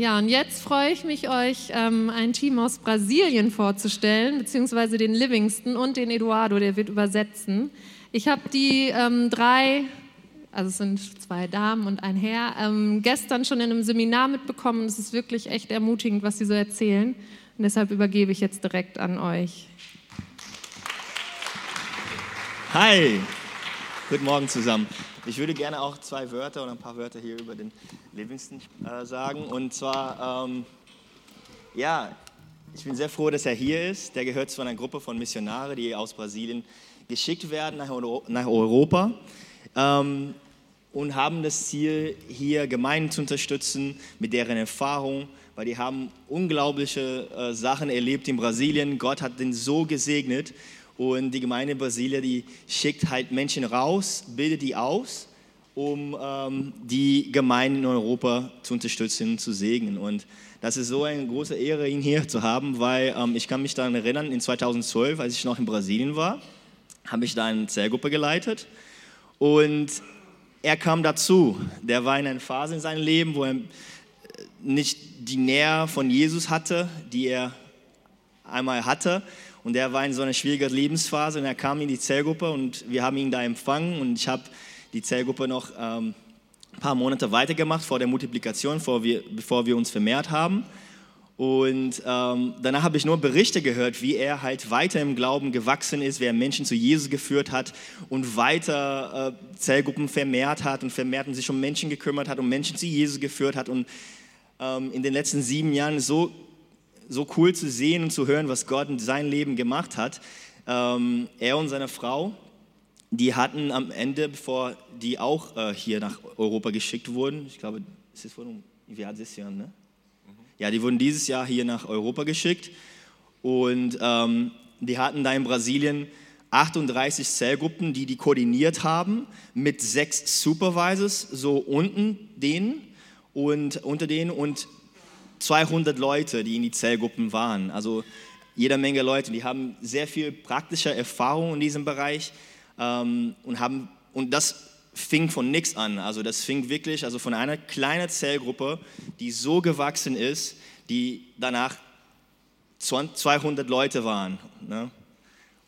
Ja, und jetzt freue ich mich, euch ähm, ein Team aus Brasilien vorzustellen, beziehungsweise den Livingston und den Eduardo, der wird übersetzen. Ich habe die ähm, drei, also es sind zwei Damen und ein Herr, ähm, gestern schon in einem Seminar mitbekommen. Es ist wirklich echt ermutigend, was sie so erzählen. Und deshalb übergebe ich jetzt direkt an euch. Hi, guten Morgen zusammen. Ich würde gerne auch zwei Wörter oder ein paar Wörter hier über den Livingston äh, sagen. Und zwar, ähm, ja, ich bin sehr froh, dass er hier ist. Der gehört zu einer Gruppe von Missionaren, die aus Brasilien geschickt werden nach, Euro nach Europa ähm, und haben das Ziel, hier Gemeinden zu unterstützen mit deren Erfahrung, weil die haben unglaubliche äh, Sachen erlebt in Brasilien. Gott hat den so gesegnet und die Gemeinde Brasilien, die schickt halt Menschen raus, bildet die aus, um ähm, die Gemeinden in Europa zu unterstützen und zu segnen. Und das ist so eine große Ehre, ihn hier zu haben, weil ähm, ich kann mich daran erinnern, in 2012, als ich noch in Brasilien war, habe ich da eine Zellgruppe geleitet. Und er kam dazu. Der war in einer Phase in seinem Leben, wo er nicht die Nähe von Jesus hatte, die er einmal hatte. Und er war in so einer schwierigen Lebensphase und er kam in die Zellgruppe und wir haben ihn da empfangen und ich habe die Zellgruppe noch ähm, ein paar Monate weitergemacht vor der Multiplikation, bevor wir, bevor wir uns vermehrt haben. Und ähm, danach habe ich nur Berichte gehört, wie er halt weiter im Glauben gewachsen ist, wie er Menschen zu Jesus geführt hat und weiter äh, Zellgruppen vermehrt hat und vermehrt und sich um Menschen gekümmert hat und Menschen zu Jesus geführt hat und ähm, in den letzten sieben Jahren so so cool zu sehen und zu hören, was Gott in seinem Leben gemacht hat. Ähm, er und seine Frau, die hatten am Ende, bevor die auch äh, hier nach Europa geschickt wurden, ich glaube, es ist von, wie hat es Jahr, ne? Mhm. Ja, die wurden dieses Jahr hier nach Europa geschickt und ähm, die hatten da in Brasilien 38 Zellgruppen, die die koordiniert haben mit sechs Supervisors, so unten denen und unter denen und 200 Leute, die in die Zellgruppen waren. Also jede Menge Leute, die haben sehr viel praktische Erfahrung in diesem Bereich ähm, und haben und das fing von nichts an. Also das fing wirklich also von einer kleinen Zellgruppe, die so gewachsen ist, die danach 200 Leute waren. Ne?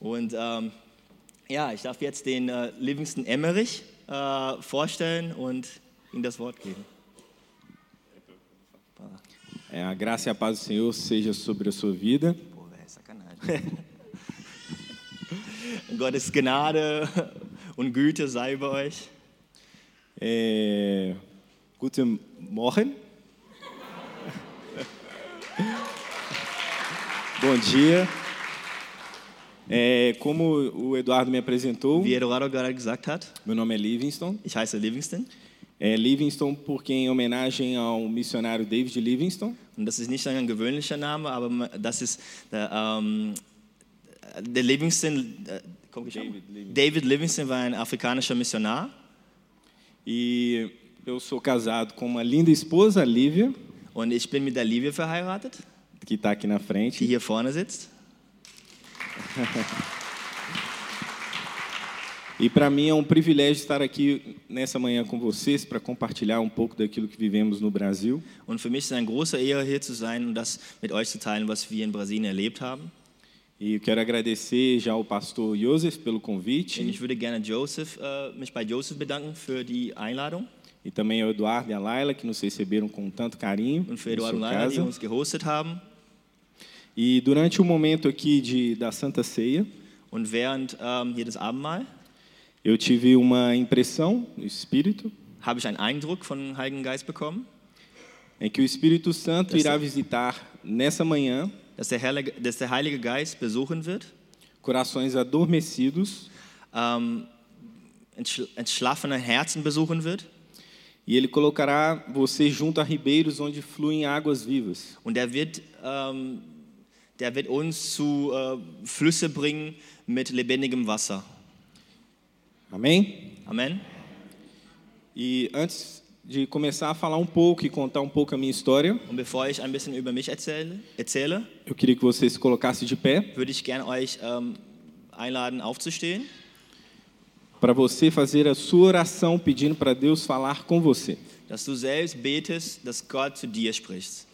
Und ähm, ja, ich darf jetzt den äh, Livingston Emmerich äh, vorstellen und ihm das Wort geben. É, a graça e a paz do Senhor seja sobre a sua vida. Pô, véio, sacanagem. Gottes Gnade und Güte sei bei euch. É, guten Morgen. Bom dia. É, como o Eduardo me apresentou, Wie Eduardo gerade gesagt hat, meu nome é Livingston. ich heiße Livingston. É Livingston porque em homenagem ao missionário David Livingston. Und das ist nicht ein gewöhnlicher Name, aber das ist der, ähm, der Livingston, äh, David Livingston. David Livingston war ein afrikanischer Missionar. E eu sou casado com uma linda esposa, Lívia. Und ich bin mit der Livia verheiratet. Que está aqui na frente. Die hier vorne sitzt. E para mim é um privilégio estar aqui nessa manhã com vocês para compartilhar um pouco daquilo que vivemos no Brasil. Und für mich ist es eine große Ehre hier zu sein und das mit euch zu teilen, was wir in Brasilien erlebt haben. E eu quero agradecer já ao pastor Joseph pelo convite. Und ich würde gerne Joseph, uh, mich bei Joseph bedanken für die Einladung. E também ao Eduardo e a Laila que nos receberam com tanto carinho. Und für Eduardo und Laila, die uns gehostet haben. E durante o momento aqui de da Santa Ceia, und während um, hier des Abendmahl, eu tive uma impressão no Espírito. Habe ich einen Eindruck von Heiligen Geist bekommen? Em que o Espírito Santo irá visitar nessa manhã. Dass der, Heilige, dass der Heilige Geist besuchen wird. Corações adormecidos. Um, entschlafene Herzen besuchen wird. E ele colocará você junto a ribeiros onde fluem águas vivas. Und er wird, um, der wird uns zu uh, Flüsse bringen mit lebendigem Wasser. Amém? Amém. E antes de começar a falar um pouco e contar um pouco a minha história, Und bevor ich ein bisschen über mich erzähle, erzähle eu queria que você se colocasse de pé. würde ich gerne euch ähm, einladen, aufzustehen. para você fazer a sua oração pedindo para Deus falar com você. dass du selbst betest, dass Gott zu dir spricht.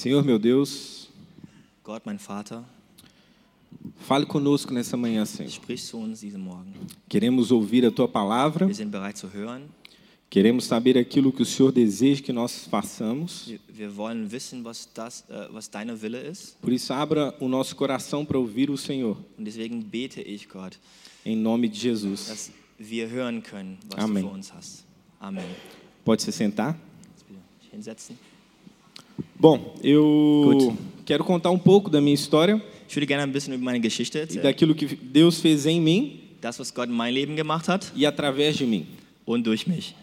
Senhor meu Deus, Gott, mein Vater, fale conosco nessa manhã, Senhor. sprich zu uns diesen Morgen. Queremos ouvir a tua palavra, Wir sind bereit zu hören. queremos saber aquilo que o Senhor deseja que nós façamos. Wir, wollen wissen, was, das, äh, was deine Wille ist. Por isso, abra o nosso coração para ouvir o Senhor, Und deswegen bete ich, Gott, em nome de Jesus. dass wir hören können, was Amen. du für uns hast. Pode se sentar? Hinsetzen. Bom, eu Gut. quero contar um pouco da minha história Ich würde gerne ein bisschen über meine Geschichte e erzählen. daquilo que Deus fez em mim Das, was Gott in mein Leben gemacht hat e através de mim. und durch mich.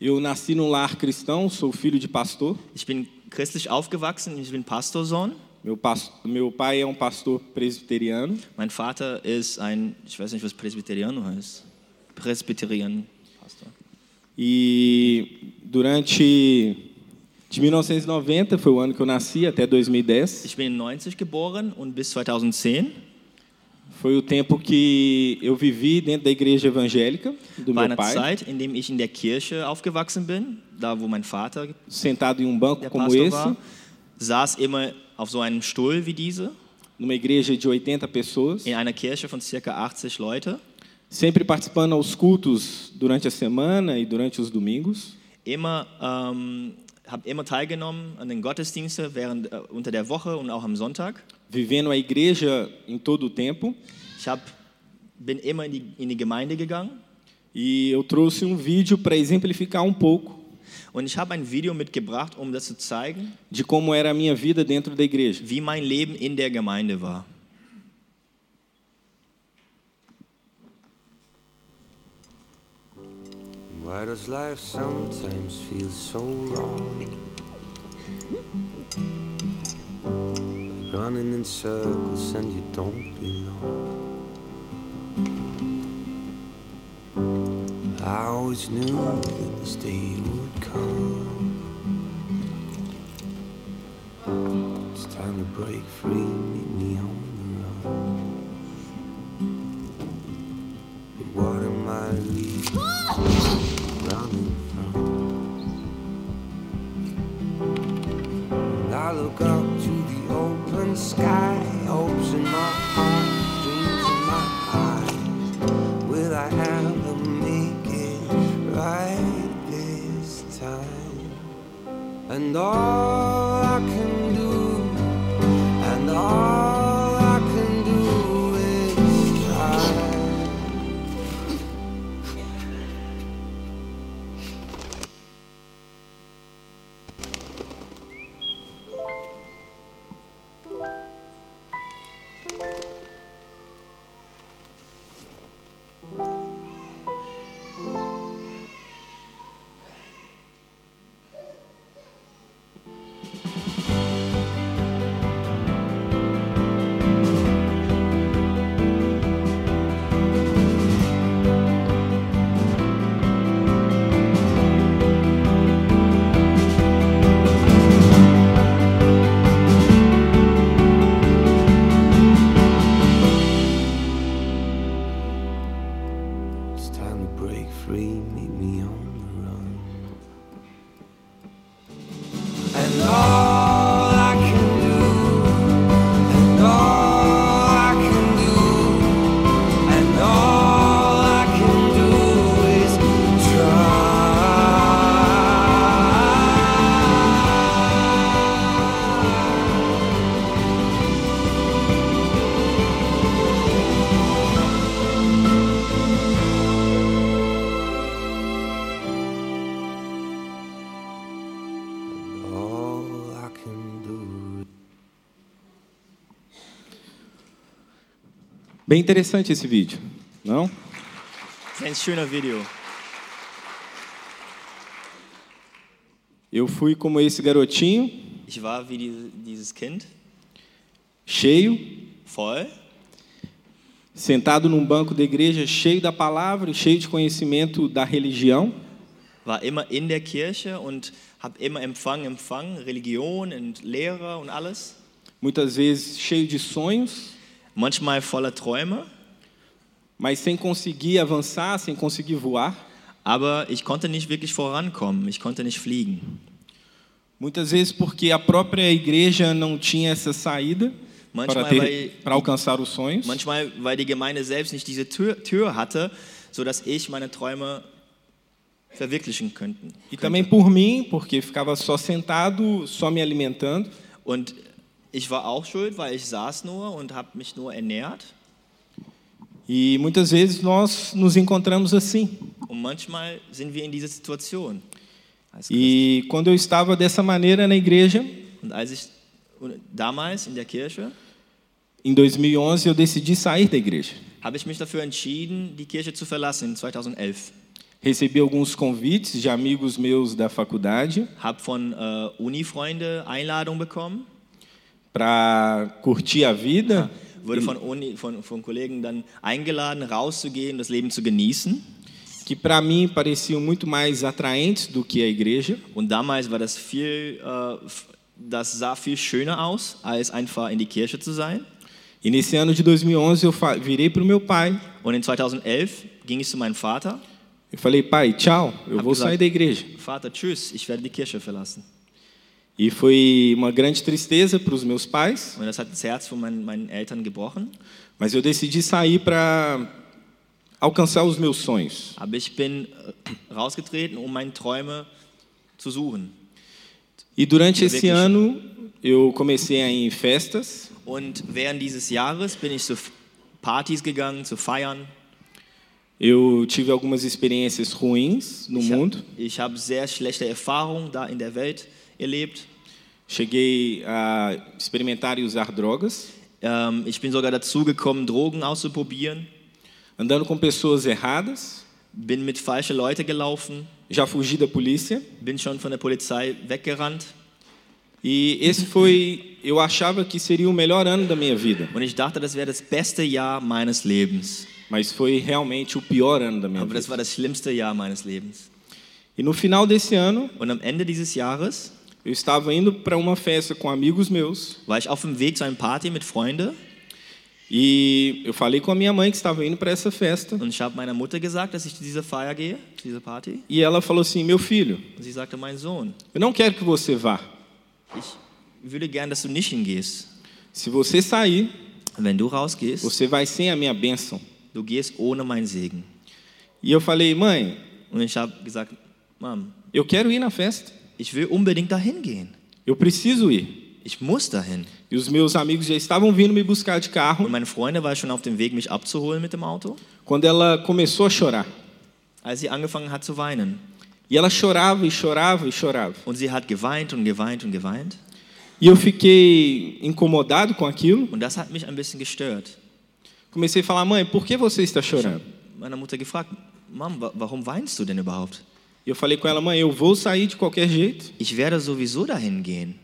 Eu nasci num lar cristão, sou filho de pastor. Ich bin christlich aufgewachsen, ich bin Pastorsohn. Meu, pas- meu pai é um pastor presbiteriano Mein Vater ist ein, ich weiß nicht, was Presbyteriano heißt. Presbyterian Pastor. e durante de 1990 foi o ano que eu nasci até 2010 Ich bin in 90 geboren und bis 2010 foi o tempo que eu vivi dentro da igreja evangélica do war meu pai, Zeit, in dem ich in der Kirche aufgewachsen bin, da wo mein Vater sentado em um banco como Pastor esse, war, saß immer auf so einem Stuhl wie diese, numa igreja de 80 pessoas, in einer Kirche von circa 80 Leute, sempre participando aos cultos durante a semana e durante os domingos. immer, ähm, habe immer teilgenommen an den Gottesdiensten während, äh, unter der Woche und auch am Sonntag. vivendo a igreja em todo o tempo. Ich hab, bin immer in die, in die Gemeinde gegangen E eu trouxe um vídeo para exemplificar um pouco und ich habe ein Video mitgebracht, um das zu zeigen, de como era a minha vida dentro da igreja. wie mein Leben in der Gemeinde war. Why does life sometimes feel so wrong? Running in circles and you don't belong. I always knew that this day would come. It's time to break free, meet me on the run. Look up to the open sky, hopes in my heart, dreams in my eyes. Will I ever make it right this time? And all I can Bem interessante esse vídeo, não? Ein schöner Video. Eu fui como esse garotinho, Ich war wie diese, dieses Kind, cheio, voll, sentado num banco da igreja, cheio da palavra cheio de conhecimento da religião. war immer in der Kirche und habe immer Empfang, Empfang, Religion und Lehre und alles. Muitas vezes cheio de sonhos, Manchmal voller Träume, mas sem conseguir avançar, sem conseguir voar. aber ich konnte nicht wirklich vorankommen, ich konnte nicht fliegen. Muitas vezes porque a própria igreja não tinha essa saída para, Manchmal, ter, weil, para alcançar os sonhos. manchmal, weil die Gemeinde selbst nicht diese Tür, Tür hatte, sodass ich meine Träume verwirklichen könnten. E também por mim, porque ficava só sentado, só me alimentando. Und ich war auch schuld, weil ich saß nur und habe mich nur ernährt. E muitas vezes nós nos encontramos assim. Und manchmal sind wir in dieser Situation. E quando eu estava dessa maneira na igreja, Und als ich damals in der Kirche em 2011 eu decidi sair da igreja. habe ich mich dafür entschieden, die Kirche zu verlassen in 2011. Recebi alguns convites de amigos meus da faculdade Habe von äh, Uni-Freunde Einladung bekommen. Para curtir a vida, Wurde von, Uni, von, von Kollegen dann eingeladen, rauszugehen, das Leben zu genießen. que para mim pareciam muito mais atraentes do que a igreja. Und damals war das viel, f- das sah viel schöner aus, als einfach in die Kirche zu sein. E nesse ano de 2011 eu fa- virei para o meu pai. Und in 2011 ging ich zu meinem Vater. Eu falei, pai, tchau, eu Hab vou gesagt- sair da igreja. Vater, tschüss, ich werde die Kirche verlassen. E foi uma grande tristeza para os meus pais, Und das hat das Herz von meinen, meinen Eltern gebrochen. mas eu decidi sair para alcançar os meus sonhos. Aber ich bin äh, rausgetreten, um meine Träume zu suchen. E durante esse wirklich. ano eu comecei a ir em festas, Und während dieses Jahres bin ich zu Partys gegangen, zu Feiern. eu tive algumas experiências ruins no Ich mundo. habe ich hab sehr schlechte Erfahrungen da in der Welt erlebt. Cheguei a experimentar e usar drogas, Ähm, ich bin sogar dazu gekommen, Drogen auszuprobieren. andando com pessoas erradas, Bin mit falschen Leuten gelaufen. já fugi da polícia. Bin schon von der Polizei weggerannt. E esse foi, eu achava que seria o melhor ano da minha vida, Und ich dachte, das wäre das beste Jahr meines Lebens. mas foi realmente o pior ano da minha Aber das vida. war das schlimmste Jahr meines Lebens. E no final desse ano, Und am Ende dieses Jahres eu estava indo para uma festa com amigos meus war ich auf dem Weg zu einer Party mit Freunden. e eu falei com a minha mãe que estava indo para essa festa Und ich habe meiner Mutter gesagt, dass ich zu dieser Feier gehe, zu dieser Party. e ela falou assim: "Meu filho, Und sie sagte, mein Sohn, eu não quero que você vá. ich würde gern, dass du nicht hingehst. Se você sair, Wenn du rausgehst, você vai sem a minha bênção." du gehst ohne meinen Segen. E eu falei: "Mãe, Und ich habe gesagt, Mom, eu quero ir na festa. Ich will unbedingt dahin gehen. Eu preciso ir." Ich muss dahin. E os meus amigos já estavam vindo me buscar de carro Und meine Freunde waren schon auf dem Weg, mich abzuholen mit dem Auto, quando ela começou a chorar. als sie angefangen hat zu weinen. E ela chorava e chorava e chorava. Und sie hat geweint und geweint und geweint. E eu fiquei incomodado com aquilo. Und das hat mich ein bisschen gestört. Comecei a falar: "Mãe, por que você está chorando?" Meine Mutter gefragt, Mom, wa- warum weinst du denn überhaupt? E eu falei com ela: "Mãe, eu vou sair de qualquer jeito." Ich werde sowieso dahin gehen.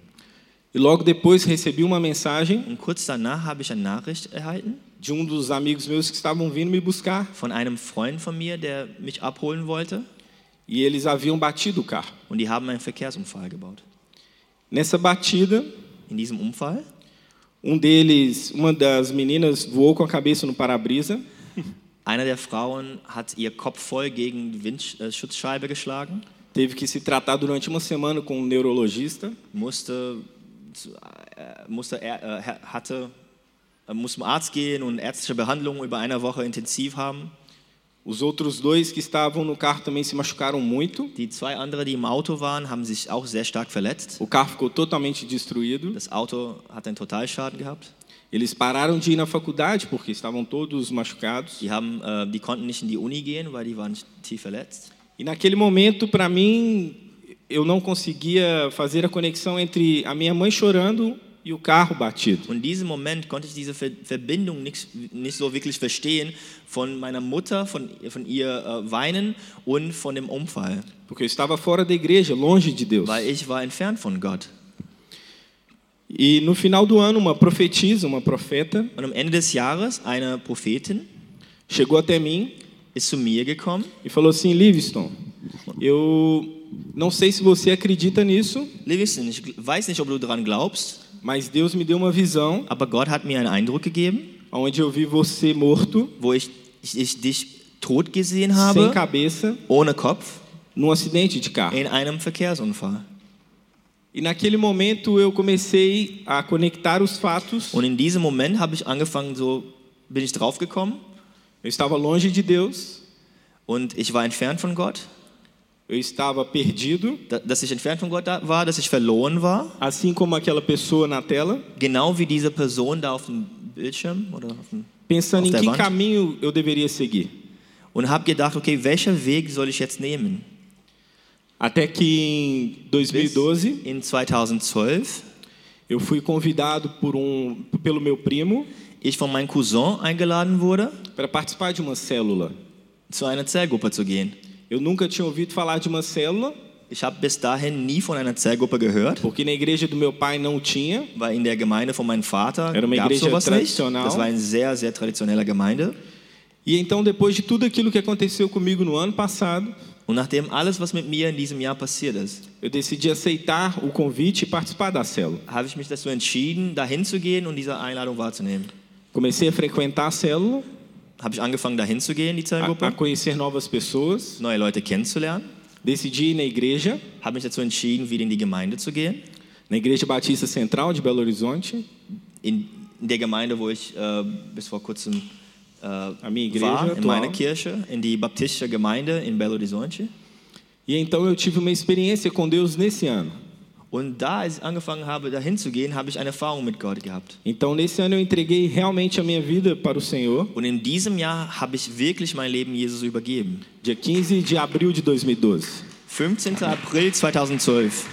E logo depois recebi uma mensagem Und kurz danach habe ich eine Nachricht erhalten de um dos amigos meus que estavam vindo me buscar von einem Freund von mir, der mich abholen wollte. e eles haviam batido o carro. Und die haben einen Verkehrsunfall gebaut. Nessa batida, In diesem Unfall um deles, uma das meninas voou com a cabeça no para-brisa Eine der Frauen hat ihr Kopf voll gegen die Windschutzscheibe geschlagen, teve que se tratar durante uma semana com um neurologista musste, äh, musste äh, hatte, äh, musste zum Arzt gehen und ärztliche Behandlung über eine Woche intensiv haben. Os outros dois que estavam no carro também se machucaram muito. Die zwei anderen, die im Auto waren, haben sich auch sehr stark verletzt. O carro ficou totalmente destruído. Das Auto hat einen Totalschaden gehabt. Eles pararam de ir na faculdade porque estavam todos machucados. Die, haben, äh, die konnten nicht in die Uni gehen, weil die waren tief verletzt. E naquele momento, para mim, eu não conseguia fazer a conexão entre a minha mãe chorando e o carro batido. Und in diesem Moment konnte ich diese Ver Verbindung nicht, nicht so wirklich verstehen von meiner Mutter, von, von ihr äh, Weinen und von dem Unfall, Porque eu estava fora da igreja, longe de Deus. weil ich war entfernt von Gott. E no final do ano, uma profetisa, uma profeta, Und am Ende des Jahres, eine Prophetin chegou até mim ist zu mir gekommen. e falou assim: Livingston, eu não sei se você acredita nisso, Livingston, ich gl- weiß nicht, ob du daran glaubst, mas Deus me deu uma visão aber Gott hat mir einen Eindruck gegeben, onde eu vi você morto, wo ich, ich, ich dich tot gesehen sem habe, cabeça, ohne Kopf, num acidente de carro. in einem Verkehrsunfall. E naquele momento eu comecei a conectar os fatos. Und in diesem Moment habe ich angefangen, so bin ich draufgekommen Eu estava longe de Deus, und ich war entfernt von Gott, eu estava perdido, da- dass ich entfernt von Gott war, dass ich verloren war, assim como aquela pessoa na tela, genau wie diese Person da auf dem Bildschirm oder auf dem, pensando Auf em que Wand. caminho eu deveria seguir. und habe gedacht, okay, welcher Weg soll ich jetzt nehmen? Até que em Bis 2012 in 2012 eu fui convidado por um, pelo meu primo ich von meinem Cousin eingeladen wurde, para participar de uma célula. zu einer Zellgruppe zu gehen. Eu nunca tinha ouvido falar de uma célula, Ich habe bis dahin nie von einer Zellgruppe gehört, porque na igreja do meu pai não tinha. weil in der Gemeinde von meinem Vater Era uma igreja sowas nicht. tradicional. Das war eine sehr, sehr traditionelle Gemeinde. E então, depois de tudo aquilo que aconteceu comigo no ano passado, Und nachdem alles, was mit mir in diesem Jahr passiert ist, eu decidi aceitar o convite e participar da célula. habe ich mich dazu entschieden, dahin zu gehen und diese Einladung wahrzunehmen. Comecei a frequentar a célula, Habe ich angefangen, dahin zu gehen, die a, a conhecer novas pessoas, neue Leute kennenzulernen. decidi ir na igreja, Habe mich dazu entschieden, wieder in die Gemeinde zu gehen. na Igreja Batista Central de Belo Horizonte, In, in der Gemeinde, wo ich äh, bis vor kurzem A minha igreja in atual. meiner Kirche, in die baptistische Gemeinde in Belo Horizonte. e então eu tive uma experiência com Deus nesse ano. Und da, ich angefangen habe, dahin zu gehen, habe ich eine Erfahrung mit Gott gehabt. Então, nesse ano, eu entreguei realmente a minha vida para o Senhor, Und in diesem Jahr habe ich wirklich mein Leben Jesus übergeben. dia 15 de abril de 2012. 15. April 2012.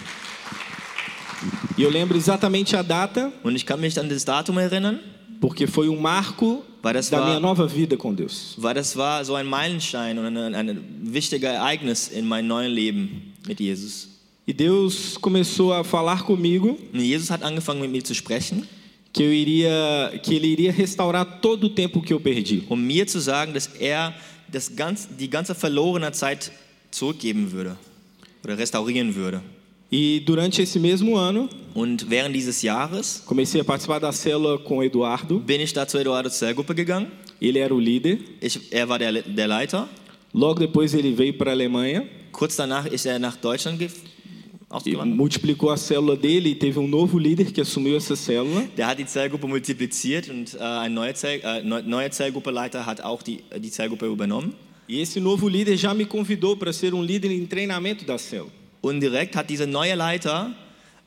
E eu lembro exatamente a data, Und ich kann mich an das Datum erinnern, porque foi um marco das da war- minha nova vida com Deus. weil das war so ein Meilenstein und ein, ein wichtiges Ereignis in meinem neuen Leben mit Jesus. E Deus começou a falar comigo Und Jesus hat angefangen mit mir zu sprechen, que eu iria, que Ele iria restaurar todo o tempo que eu perdi. um mir zu sagen, dass er das ganz, die ganze verlorene Zeit zurückgeben würde oder restaurieren würde. E durante esse mesmo ano, Und während dieses Jahres comecei a participar da célula com Eduardo. bin ich da zur Eduardo Zellgruppe gegangen. Ele era o líder. Ich, er war der, der Leiter. Logo depois ele veio para a Alemanha Kurz danach ist er nach Deutschland ge- ausgewandert. multiplicou a célula dele e teve um novo líder que assumiu essa célula. Der hat die Zellgruppe multipliziert und äh, ein neuer, Zell, äh, neu- neuer Zellgruppeleiter hat auch die, die Zellgruppe übernommen. E esse novo líder já me convidou para ser um líder em treinamento da célula. Und direkt hat dieser neue Leiter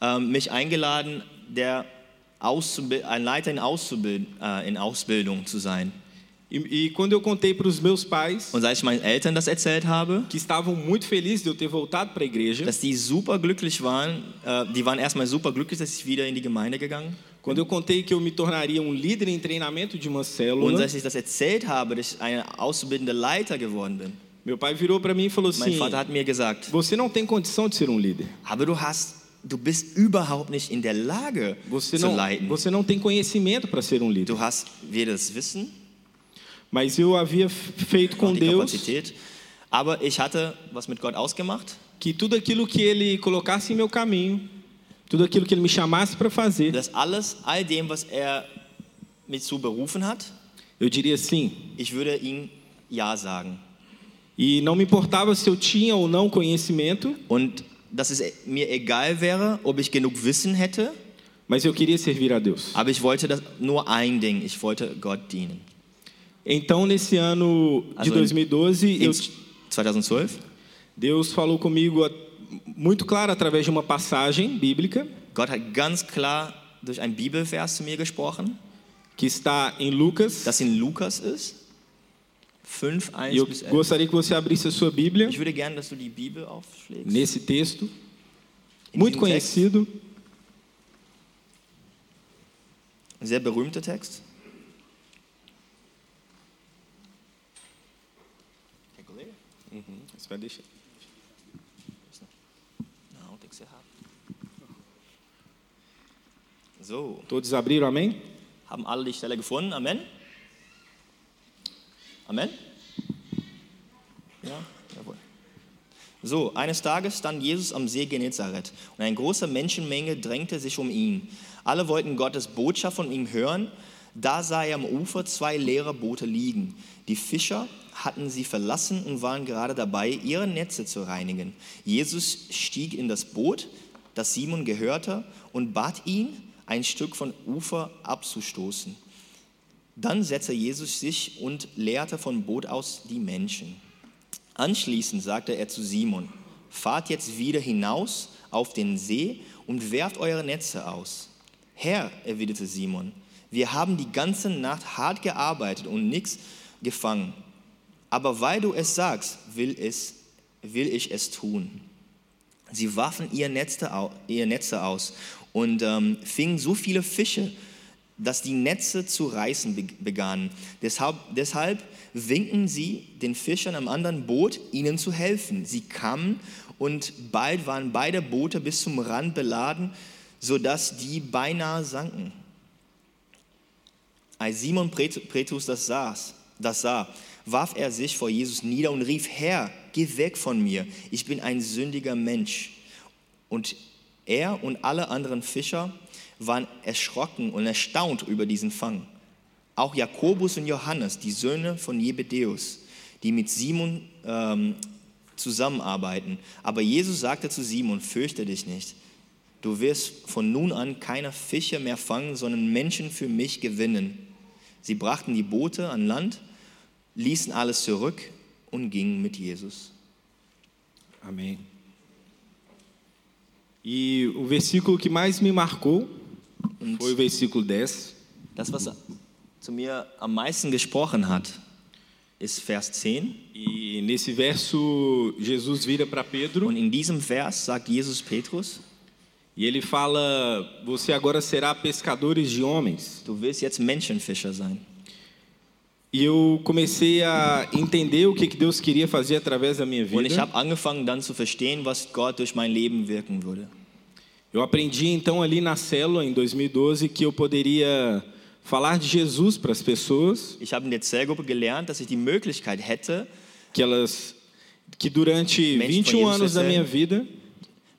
ähm, mich eingeladen, der ein Leiter in, Auszubild äh, in Ausbildung zu sein. E, e quando eu contei para os meus pais, Und als ich meinen Eltern das erzählt habe, que estavam muito felizes de eu ter voltado para a igreja, dass die super glücklich waren, äh, die waren erstmal super glücklich, dass ich wieder in die Gemeinde gegangen quando eu contei que eu me tornaria um líder em treinamento de uma Und célula, als ich das erzählt habe, dass ich ein auszubildender Leiter geworden bin, meu pai virou para mim e falou mein assim: Vater hat mir gesagt, Você não tem condição de ser um líder. aber du hast, du bist überhaupt nicht in der Lage Você zu não, leiten. você não tem conhecimento para ser um líder. Du hast weder das Wissen Mas eu havia feito com Deus Kapazität, aber ich hatte was mit Gott ausgemacht, que tudo aquilo que Ele colocasse em meu caminho, tudo aquilo que Ele me chamasse para fazer, dass alles, all dem, was er mich zu berufen hat, eu diria sim. ich würde ihm Ja sagen. E não me importava se eu tinha ou não conhecimento, Und dass es mir egal wäre, ob ich genug Wissen hätte, mas eu queria servir a Deus. aber ich wollte das, nur ein Ding, ich wollte Gott dienen. Então, nesse ano de Also, 2012, In eu, 2012 Deus falou comigo a- muito claro através de uma passagem bíblica Gott hat ganz klar durch einen Bibelvers zu mir gesprochen, que está em Lucas. das in Lukas ist. 5, 1 E eu bis 11. gostaria que você abrisse a sua Bíblia Ich würde gerne, dass du die Bibel aufschlägst. nesse texto, In muito diesem Text. conhecido. Ein sehr berühmter Text. Quer que eu leia? Você vai deixar. Não, tem que ser rápido. So, Todos abriram, amém? haben alle die Stelle gefunden? Amen? Amen? Ja, jawohl. So, eines Tages stand Jesus am See Genezareth und eine große Menschenmenge drängte sich um ihn. Alle wollten Gottes Botschaft von ihm hören. Da sah er am Ufer zwei leere Boote liegen. Die Fischer hatten sie verlassen und waren gerade dabei, ihre Netze zu reinigen. Jesus stieg in das Boot, das Simon gehörte, und bat ihn, ein Stück von Ufer abzustoßen. Dann setzte Jesus sich und lehrte vom Boot aus die Menschen. Anschließend sagte er zu Simon, fahrt jetzt wieder hinaus auf den See und werft eure Netze aus. Herr, erwiderte Simon, wir haben die ganze Nacht hart gearbeitet und nichts gefangen. Aber weil du es sagst, will, es, will ich es tun. Sie warfen ihr Netze, au- ihr Netze aus und ähm, fingen so viele Fische, dass die Netze zu reißen be- begannen. Deshalb, deshalb winken sie den Fischern am anderen Boot, ihnen zu helfen. Sie kamen und bald waren beide Boote bis zum Rand beladen, sodass die beinahe sanken. Als Simon Pet- Petrus das, saß, das sah, warf er sich vor Jesus nieder und rief, Herr, geh weg von mir, ich bin ein sündiger Mensch. Und er und alle anderen Fischer waren erschrocken und erstaunt über diesen Fang. Auch Jakobus und Johannes, die Söhne von Jebedeus, die mit Simon ähm, zusammenarbeiten. Aber Jesus sagte zu Simon, fürchte dich nicht. Du wirst von nun an keine Fische mehr fangen, sondern Menschen für mich gewinnen. Sie brachten die Boote an Land, ließen alles zurück und gingen mit Jesus. Amém. E o versículo que mais me marcou foi o versículo 10. Das, was zu mir am meisten gesprochen hat, ist Vers 10. E nesse verso, Jesus vira para Pedro Und in diesem Vers sagt Jesus Petrus, e ele fala: Você agora será pescadores de homens. du willst jetzt Menschenfischer sein. E eu comecei a entender o que que Deus queria fazer através da minha Und ich vida. habe angefangen dann zu verstehen, was Gott durch mein Leben wirken würde. Eu aprendi então ali na célula em 2012 que eu poderia falar de Jesus para as pessoas, Ich habe in der Zellgruppe gelernt, dass ich die Möglichkeit hätte, que elas que durante Mente 21 para Jesus anos da minha vida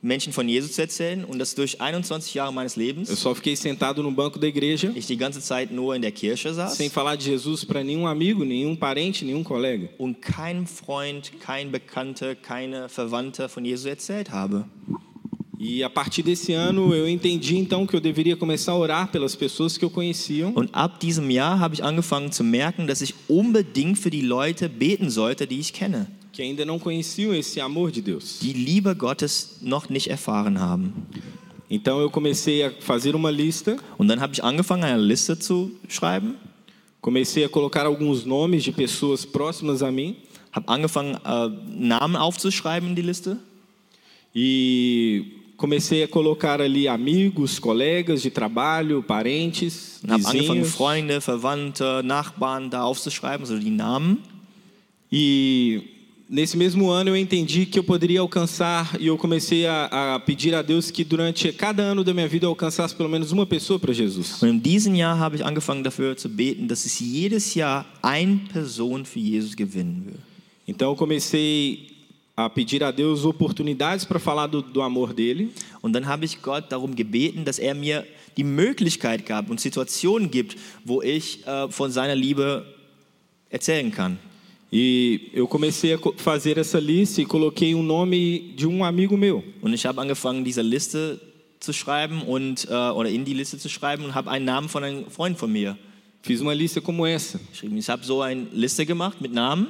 Menschen von Jesus zu erzählen und das durch 21 Jahre meines eu Lebens só fiquei sentado no banco da igreja ich die ganze Zeit nur in der Kirche saß sem falar de Jesus para nenhum amigo, nenhum parente, nenhum colega. und keinem Freund, kein Bekannter, keine Verwandte von Jesus erzählt habe. E a partir desse ano eu entendi então que eu deveria começar a orar pelas pessoas que eu conhecia. Und ab diesem Jahr habe ich angefangen zu merken, dass ich unbedingt für die Leute beten sollte, die ich kenne, que ainda não conheciam esse amor de Deus. die Liebe Gottes noch nicht erfahren haben. Então eu comecei a fazer uma lista, Und dann habe ich angefangen, eine Liste zu schreiben, comecei a colocar alguns nomes de pessoas próximas a mim. Habe angefangen, äh, Namen aufzuschreiben in die Liste. E comecei a colocar ali amigos, colegas de trabalho, parentes, habe angefangen, vizinhos. Freunde, Verwandte, Nachbarn da aufzuschreiben, also die Namen. E nesse mesmo ano eu entendi que eu poderia alcançar e eu comecei a, a pedir a Deus que durante cada ano da minha vida eu alcançasse pelo menos uma pessoa para Jesus. Und in diesem Jahr habe ich angefangen dafür zu beten, dass ich jedes Jahr eine Person für Jesus gewinnen will. Então eu comecei a pedir a Deus oportunidades para falar do, do amor dele. Und dann habe ich Gott darum gebeten, dass er mir die Möglichkeit gab und Situationen gibt, wo ich äh, von seiner Liebe erzählen kann. E eu comecei a fazer essa lista e coloquei um nome de um amigo meu. Und ich habe angefangen, diese Liste zu schreiben und, äh, oder in die Liste zu schreiben und habe einen Namen von einem Freund von mir Fiz uma lista como essa. Ich habe so eine Liste gemacht mit Namen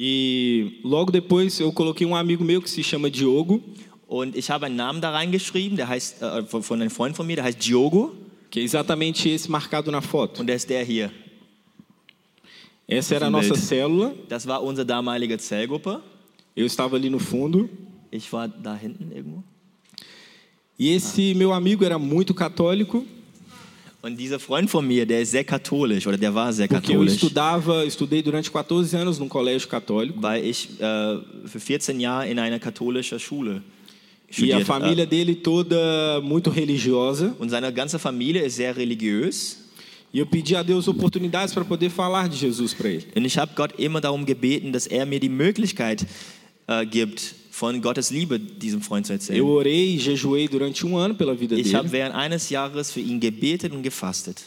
E logo depois eu coloquei um amigo meu que se chama Diogo, und ich habe einen Namen da reingeschrieben, der heißt, äh, von, einem Freund von mir, der heißt Diogo que é exatamente esse marcado na foto. und der ist der hier. Essa era a nossa Bild. célula. Das war unsere damalige Zellgruppe. Eu estava ali no fundo. Ich war da hinten irgendwo. E esse meu amigo era muito católico. Und dieser Freund von mir, der ist sehr katholisch oder der war sehr Porque eu katholisch, estudava, estudei durante 14 anos num colégio católico. weil ich äh, für 14 Jahre in einer katholischen Schule E a studiert família habe. dele toda muito religiosa. Und seine ganze Familie ist sehr religiös. E eu pedi a Deus oportunidades para poder falar de Jesus para ele. Und ich habe Gott immer darum gebeten, dass er mir die Möglichkeit äh, gibt, von Gottes Liebe diesem Freund zu erzählen. Eu orei e jejuei durante um ano pela vida Ich habe während eines Jahres für ihn gebetet und gefastet.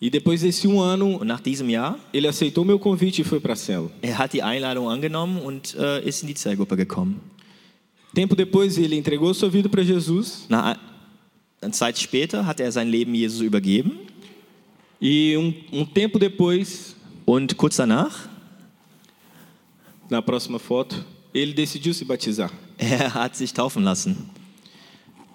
E depois desse um ano, Und nach diesem Jahr, ele aceitou meu convite e foi para a célula. er hat die Einladung angenommen und äh, ist in die Zellgruppe gekommen. Tempo depois, ele entregou sua vida para Jesus. Nach einer Zeit später hat er sein Leben Jesus übergeben. E um, um tempo depois, Und kurz danach, na próxima foto, ele decidiu se batizar. er hat sich taufen lassen.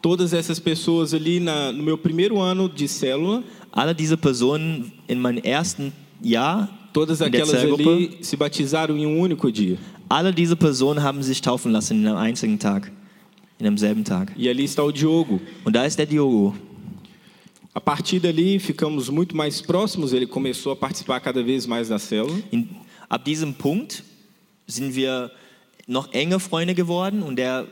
Todas essas pessoas ali na, no meu primeiro ano de célula, Alle diese Personen in meinem ersten Jahr todas aquelas ali se batizaram em um único dia. alle diese Personen haben sich taufen lassen in einem einzigen Tag, in demselben Tag. E ali está o Diogo. Und da ist der Diogo. A partir dali, ficamos muito mais próximos. Ele começou a participar cada vez mais da célula. In, ab diesem Punkt sind wir noch enge Freunde geworden und er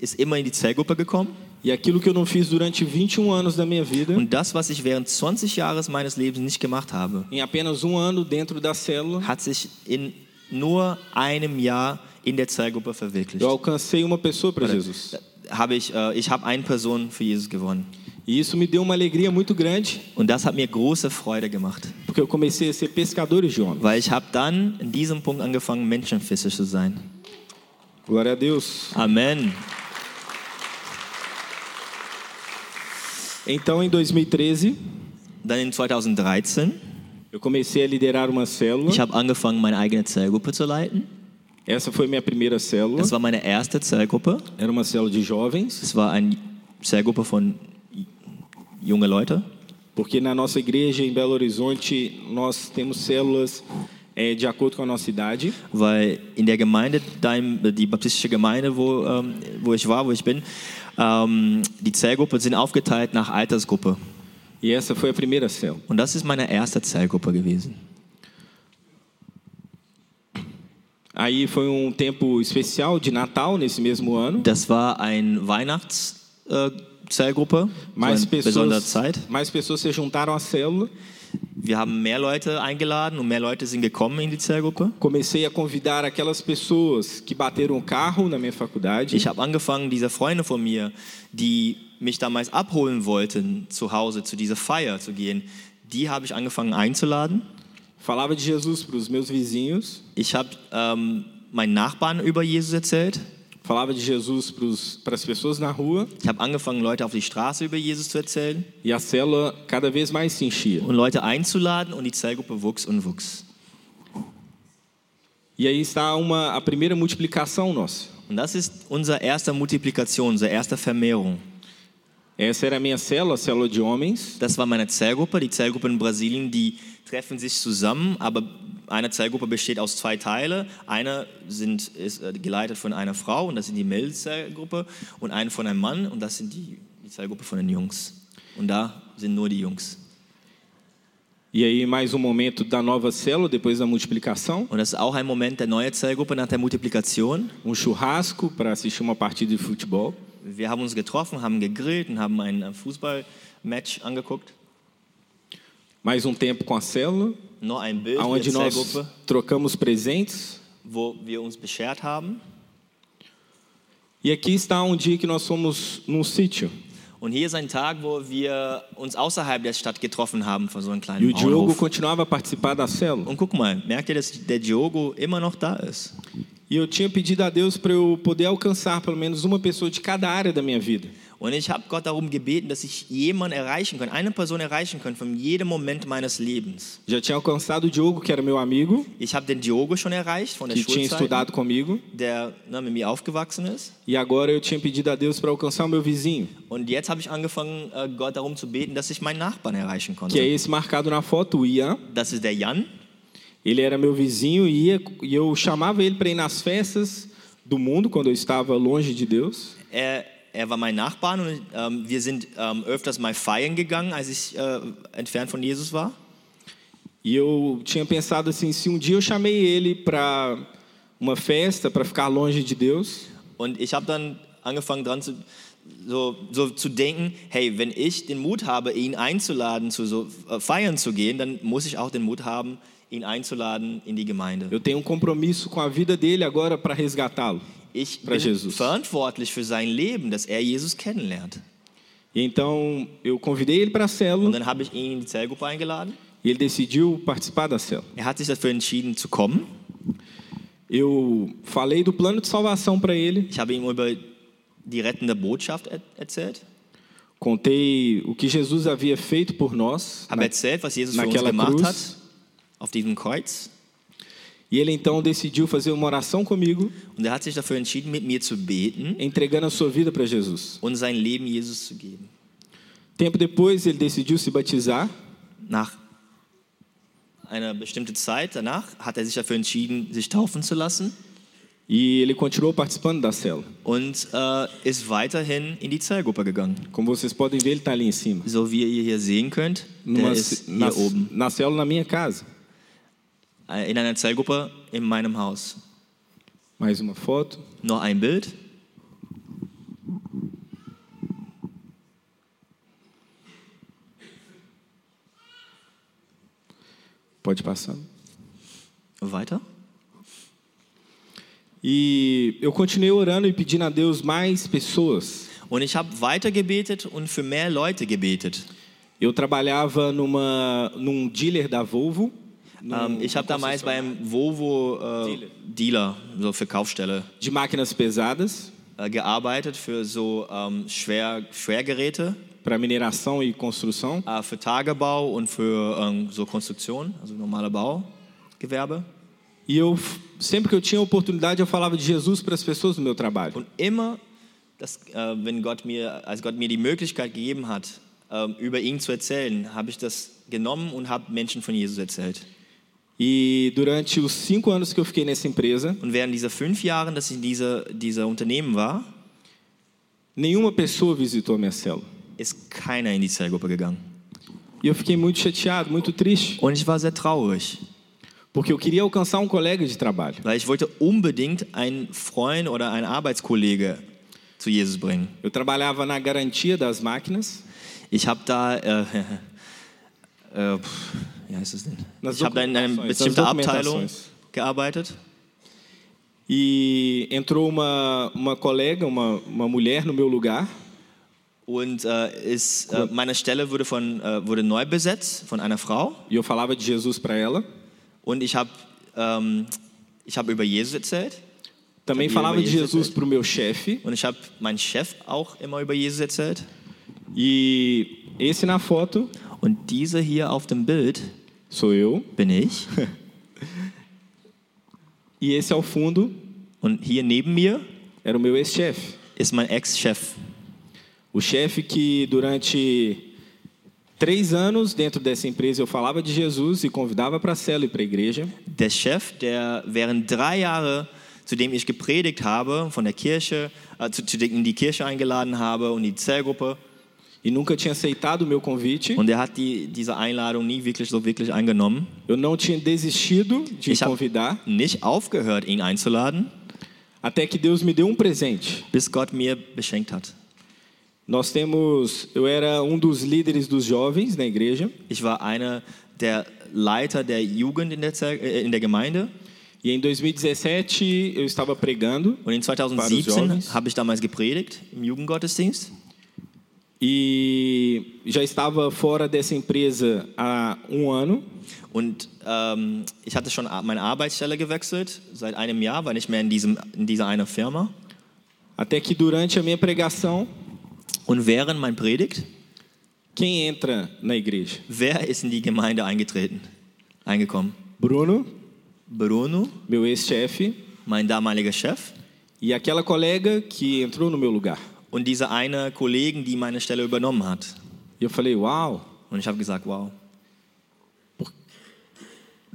ist immer in die Zellgruppe gekommen. E aquilo que eu não fiz durante 21 anos da minha vida, Und das, was ich während 20 Jahres meines Lebens nicht gemacht habe, em apenas um ano dentro da célula, hat sich in nur einem Jahr in der Zellgruppe verwirklicht. eu alcancei uma pessoa para Jesus. Habe ich, äh, ich habe eine Person für Jesus gewonnen. E isso me deu uma alegria muito grande, Und das hat mir große Freude gemacht, porque eu comecei a ser pescador de homens. weil ich habe dann in diesem Punkt angefangen, Menschenfischer zu sein. Glória a Deus. Amen. Então, em 2013, Dann in 2013, eu comecei a liderar uma célula. ich habe angefangen, meine eigene Zellgruppe zu leiten. Essa foi minha primeira célula. Das war meine erste Zellgruppe. Era uma célula de jovens, Es war eine Zellgruppe von junge Leute. porque na nossa igreja em Belo Horizonte nós temos células de acordo com a nossa idade. weil in der Gemeinde, dein, die baptistische Gemeinde, wo, ähm, wo ich war, wo ich bin, ähm, die Zellgruppen sind aufgeteilt nach Altersgruppe. E essa foi a primeira célula. Und das ist meine erste Zellgruppe gewesen. Aí foi um tempo especial de Natal nesse mesmo ano. Das war eine Weihnachtszellgruppe, so Mais eine besondere pessoas, Zeit. mais pessoas se juntaram à célula. Wir haben mehr Leute eingeladen und mehr Leute sind gekommen in die Zellgruppe. Comecei a convidar aquelas pessoas que bateram o carro na minha faculdade. Ich habe angefangen, diese Freunde von mir, die mich damals abholen wollten, zu Hause zu dieser Feier zu gehen, die habe ich angefangen einzuladen. Falava de Jesus para os meus vizinhos. Ich habe ähm, meinen Nachbarn über Jesus erzählt. Falava de Jesus para as pessoas na rua. Ich habe angefangen, Leute auf die Straße über Jesus zu erzählen E a célula cada vez mais se enchia. und Leute einzuladen und die Zellgruppe wuchs und wuchs. E aí está uma, a primeira multiplicação nossa. Und das ist unsere erste Multiplikation, unsere erste Vermehrung. Essa era a minha célula, a célula de homens. Das war meine Zellgruppe. Die Zellgruppe in Brasilien, die treffen sich zusammen, aber eine Zellgruppe besteht aus zwei Teilen. Eine sind, ist äh, geleitet von einer Frau und das sind die Mädels-Zellgruppe und eine von einem Mann und das sind die, die Zellgruppe von den Jungs. Und da sind nur die Jungs. E aí mais um momento da nova célula depois da multiplicação. Und das ist auch ein Moment der neuen Zellgruppe nach der Multiplikation. Um churrasco para assistir uma partida de futebol. Wir haben uns getroffen, haben gegrillt und haben ein Fußballmatch angeguckt. Mais um tempo com a célula, Noch ein Bild onde der nós Zellgruppe, trocamos presentes. wo wir uns beschert haben. E aqui está um dia que nós fomos num sítio. Und hier ist ein Tag, wo wir uns außerhalb der Stadt getroffen haben, von so einem E kleinen o Diogo Bauernhof. continuava a participar da célula. Und guck mal, merkt ihr, dass der Diogo immer noch da ist? E eu tinha pedido a Deus para eu poder alcançar pelo menos uma pessoa de cada área da minha vida. Und ich habe Gott darum gebeten, dass ich jemanden erreichen kann, eine Person erreichen kann von jedem Moment meines Lebens. Já tinha alcançado o Diogo, que era meu amigo, Ich habe den Diogo schon erreicht von der que tinha Schulzeit, estudado comigo. der ne, mit mir aufgewachsen ist. E agora eu tinha pedido a Deus para alcançar o meu vizinho, Und jetzt habe ich angefangen, äh, Gott darum zu beten, dass ich meinen Nachbarn erreichen que é konnte. esse marcado na foto, o Ian. Das ist der Jan. Ele era meu vizinho e, ia, e eu chamava ele para ir nas festas do mundo quando eu estava longe de Deus. Er, er war mein Nachbar und ähm, wir sind ähm, öfters mal feiern gegangen, als ich äh, entfernt von Jesus war. E eu tinha pensado assim, se um dia eu chamei ele para uma festa, para ficar longe de Deus, Und ich habe dann angefangen dran zu, so, so zu denken, hey, wenn ich den Mut habe, ihn einzuladen, zu so äh, feiern zu gehen, dann muss ich auch den Mut haben, ihn einzuladen in die Gemeinde. eu tenho um compromisso com a vida dele agora para resgatá-lo. Ich bin Jesus. verantwortlich für sein Leben, dass er Jesus kennenlernt. E então eu convidei ele para a Und célula dann habe ich ihn in die Zellgruppe eingeladen. e ele decidiu participar da célula. Er hat sich dafür entschieden zu kommen. Eu falei do plano de salvação para ele, Ich habe ihm über die rettende Botschaft er erzählt. contei o que Jesus havia feito por nós Habe na- erzählt, was Jesus für uns gemacht cruz. hat auf diesem Kreuz. E ele então decidiu fazer uma oração comigo, Und er hat sich dafür entschieden, mit mir zu beten entregando a sua vida para Jesus. und sein Leben Jesus zu geben. Tempo depois, ele decidiu se batizar Nach einer bestimmten Zeit danach hat er sich dafür entschieden, sich taufen zu lassen e ele continuou participando da célula. und äh, ist weiterhin in die Zellgruppe gegangen. Como vocês podem ver, ele está ali em cima. So wie ihr hier sehen könnt, der Numa, ist na, hier oben. na célula na minha casa. Äh, In einer Zellgruppe in meinem Haus. Mais uma foto. Noch ein Bild. Pode passar. Weiter. E eu continuei orando e pedindo a Deus mais pessoas. Und ich habe weiter gebetet und für mehr Leute gebetet. Eu trabalhava numa, num dealer da Volvo. Ähm, ich habe damals beim Volvo äh, Dealer, so Verkaufsstelle, de máquinas pesadas äh, gearbeitet für so ähm, Schwer, Schwergeräte, para mineração e construção. äh, für Tagebau und für ähm, so Konstruktion, also normale Baugewerbe. E eu sempre que eu tinha oportunidade eu falava de Jesus para as pessoas no meu trabalho. Und immer, das, wenn Gott mir, als Gott mir die Möglichkeit gegeben hat, über ihn zu erzählen, habe ich das genommen und habe Menschen von Jesus erzählt. E durante os cinco anos que eu fiquei nessa empresa, Und während dieser fünf Jahren, dass ich in dieser, dieser Unternehmen war, nenhuma pessoa visitou a minha célula. ist keiner in die Zellgruppe gegangen. E eu fiquei muito chateado, muito triste, Und ich war sehr traurig, porque eu queria alcançar um colega de trabalho. weil ich wollte unbedingt einen Freund oder einen Arbeitskollege zu Jesus bringen. Eu trabalhava na garantia das máquinas, Ich habe da, äh, äh, pff, wie heißt es denn? Ich habe da in einer bestimmten Abteilung gearbeitet. e entrou uma, uma colega, uma, uma mulher no meu lugar. Und äh, ist, äh, meine Stelle wurde, von, äh, wurde neu besetzt von einer Frau. E eu falava de Jesus para ela. Und ich habe ähm, ich hab über Jesus erzählt. Também falava über de Jesus Jesus erzählt? para o meu chefe. Und ich habe meinen Chef auch immer über Jesus erzählt. E esse na foto Und diese hier auf dem Bild sou eu. bin ich. E esse ao fundo Und hier neben mir era o meu ex-chefe. ist mein Ex-Chef. O chefe que durante três anos dentro dessa empresa eu falava de Jesus e convidava para a cela e para a igreja. Der Chef, der während drei Jahre, zu dem ich gepredigt habe, von der Kirche, äh, zu, zu dem in die Kirche eingeladen habe und die Zellgruppe. E nunca tinha aceitado o meu convite. Und er hat die, diese Einladung nie wirklich so wirklich eingenommen. Eu não tinha desistido de Ich convidar, nicht aufgehört, ihn einzuladen, até que Deus me deu um presente. bis Gott mir beschenkt hat. Nós temos, eu era um dos líderes dos jovens na igreja Ich war einer der Leiter der Jugend in der, äh, in der Gemeinde. e em 2017 eu estava pregando Und in Para os 2017 jovens. habe ich damals gepredigt im Jugendgottesdienst. E já estava fora dessa empresa há um ano. Und ähm, ich hatte schon meine Arbeitsstelle gewechselt, seit einem Jahr, war nicht mehr in, diesem, in dieser einer Firma. Até que durante a minha pregação, Und während mein Predigt, quem entra na igreja? wer ist in die Gemeinde eingetreten, eingekommen? Bruno, Bruno, meu ex-chefe, mein damaliger Chef e aquela colega que entrou no meu lugar. Und diese eine Kollegin, die meine Stelle übernommen hat. Eu falei, uau! Und ich habe gesagt, wow.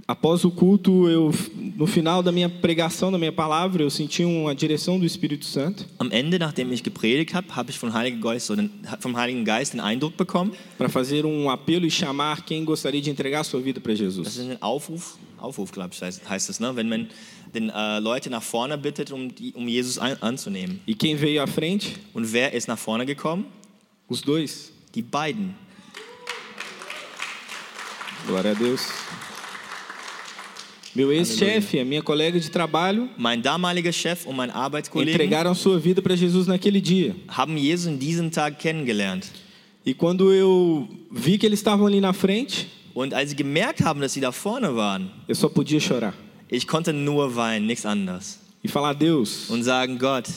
Após o culto, eu no final da minha pregação, da minha palavra, eu senti uma direção do Espírito Santo Am Ende, nachdem ich gepredigt habe, habe ich vom Heiligen, Geist so den, vom Heiligen Geist den Eindruck bekommen, para fazer um apelo e chamar quem gostaria de entregar sua vida para das Jesus. ist ein Aufruf, Aufruf glaube ich, heißt, heißt es, ne? wenn man den äh, Leute nach vorne bittet, um, die, um Jesus ein, anzunehmen. E quem veio à frente? Und wer ist nach vorne gekommen? Os dois. Die beiden. Glória a Deus. Meu ex-chefe, a minha colega de trabalho, Mein damaliger Chef und mein Arbeitskollege entregaram sua vida para Jesus naquele dia. haben Jesus in diesem Tag kennengelernt. E quando eu vi que eles estavam ali na frente, Und als sie gemerkt haben, dass sie da vorne waren, eu só podia chorar ich konnte nur weinen, nichts anderes. e falar: Deus, Und sagen, Gott,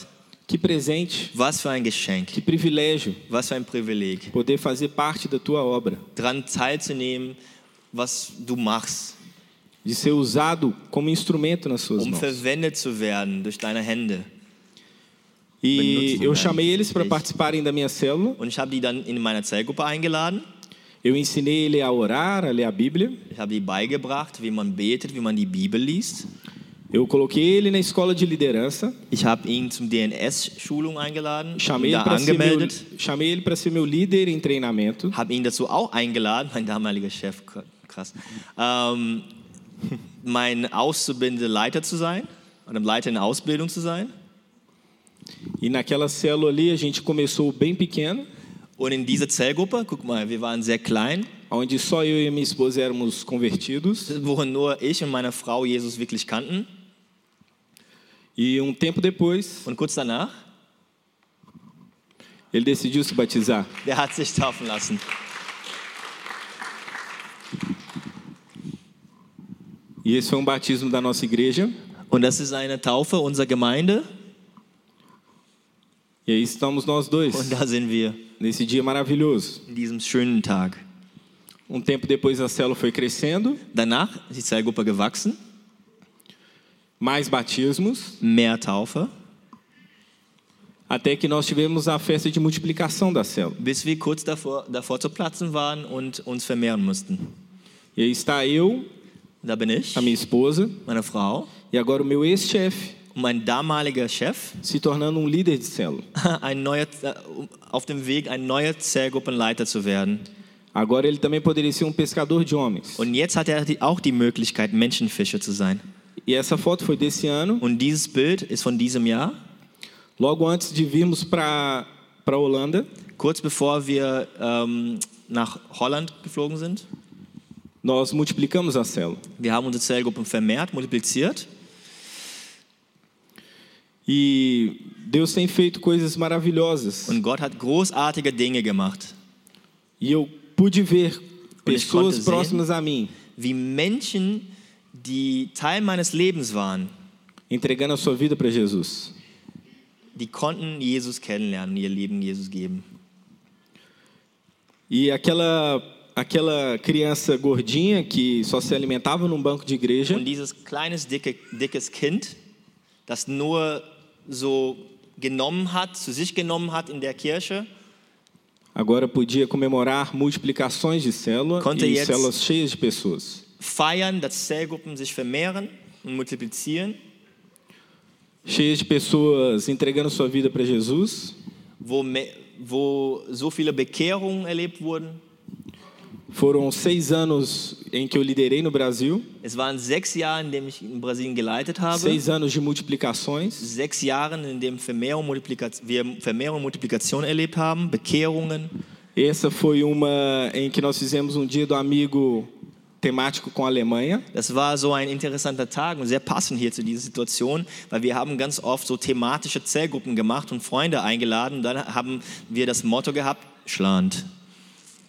que presente, was für ein Geschenk, que privilégio was für ein Privileg, poder fazer parte da tua obra, daran teilzunehmen, was du machst, de ser usado como instrumento nas suas um mãos. verwendet zu werden durch deine Hände. E eu chamei eles para participarem da minha célula. Und ich habe die dann in meine Zellgruppe eingeladen. Eu ensinei ele a orar, a ler a Bíblia. Ich habe beigebracht, wie man betet, wie man die Bibel liest. Eu coloquei ele na escola de liderança. Ich habe ihn zum DNS-Schulung eingeladen, Chamei ihn da ser meu, angemeldet, chamei ele para ser meu líder em treinamento. habe ihn dazu auch eingeladen, mein damaliger Chef, krass, ähm, mein auszubildender Leiter zu sein oder Leiter in Ausbildung zu sein. E naquela célula ali a gente começou bem pequeno, Und in dieser Zellgruppe, guck mal, wir waren sehr klein, onde só eu e minha esposa éramos convertidos. wo nur ich und meine Frau Jesus wirklich kannten. E um tempo depois, Und kurz danach, ele decidiu se batizar. der hat sich taufen lassen. E esse foi um batismo da nossa igreja. Und das ist eine Taufe unserer Gemeinde. E aí estamos nós Und dois, da sind wir nesse dia maravilhoso. in diesem schönen Tag. Um tempo depois a célula foi crescendo, Danach ist die Zellgruppe gewachsen, mais batismos, mehr Taufe, até que nós tivemos a festa de multiplicação da célula. bis wir kurz davor, davor zu platzen waren und uns vermehren mussten. E aí está eu, Da bin ich, a minha esposa meine Frau e agora o meu ex-chefe und mein damaliger Chef, se tornando um líder de célula. ein neuer, äh, auf dem Weg, ein neuer Zellgruppenleiter zu werden. Agora ele também poderia ser um pescador de homens. Und jetzt hat er auch die Möglichkeit, Menschenfischer zu sein. E essa foto foi desse ano, Und dieses Bild ist von diesem Jahr, logo antes de virmos para para Holanda. kurz bevor wir ähm, nach Holland geflogen sind. Nós multiplicamos a célula. Wir haben unsere Zellgruppen vermehrt, multipliziert. E Deus tem feito coisas maravilhosas. Und Gott hat großartige Dinge gemacht. E eu pude ver pessoas sehen- próximas a mim Wie Menschen, die Teil meines Lebens waren, entregando a sua vida para Jesus. die konnten Jesus kennenlernen, ihr Leben Jesus geben. E aquela aquela criança gordinha que só se alimentava num banco de igreja, Und dieses kleines, dicke, dickes Kind, das nur so genommen hat, zu sich genommen hat in der Kirche, agora podia comemorar multiplicações de célula Konnte e jetzt- células cheias de pessoas. feiern, dass Zellgruppen sich vermehren und multiplizieren, Cheias de pessoas entregando sua vida para Jesus, wo, wo so viele Bekehrungen erlebt wurden. Foram seis anos em que eu liderei no Brasil, Es waren sechs Jahre, in denen ich in Brasilien geleitet habe. seis anos de multiplicações, Sechs Jahre, in denen Vermehrung, Multiplikation, wir Vermehrung und Multiplikation erlebt haben, Bekehrungen. Essa foi uma em que nós fizemos um dia do amigo temático com a Alemanha. Das war so ein interessanter Tag und sehr passend hier zu dieser Situation, weil wir haben ganz oft so thematische Zellgruppen gemacht und Freunde eingeladen. Dann haben wir das Motto gehabt, Schland.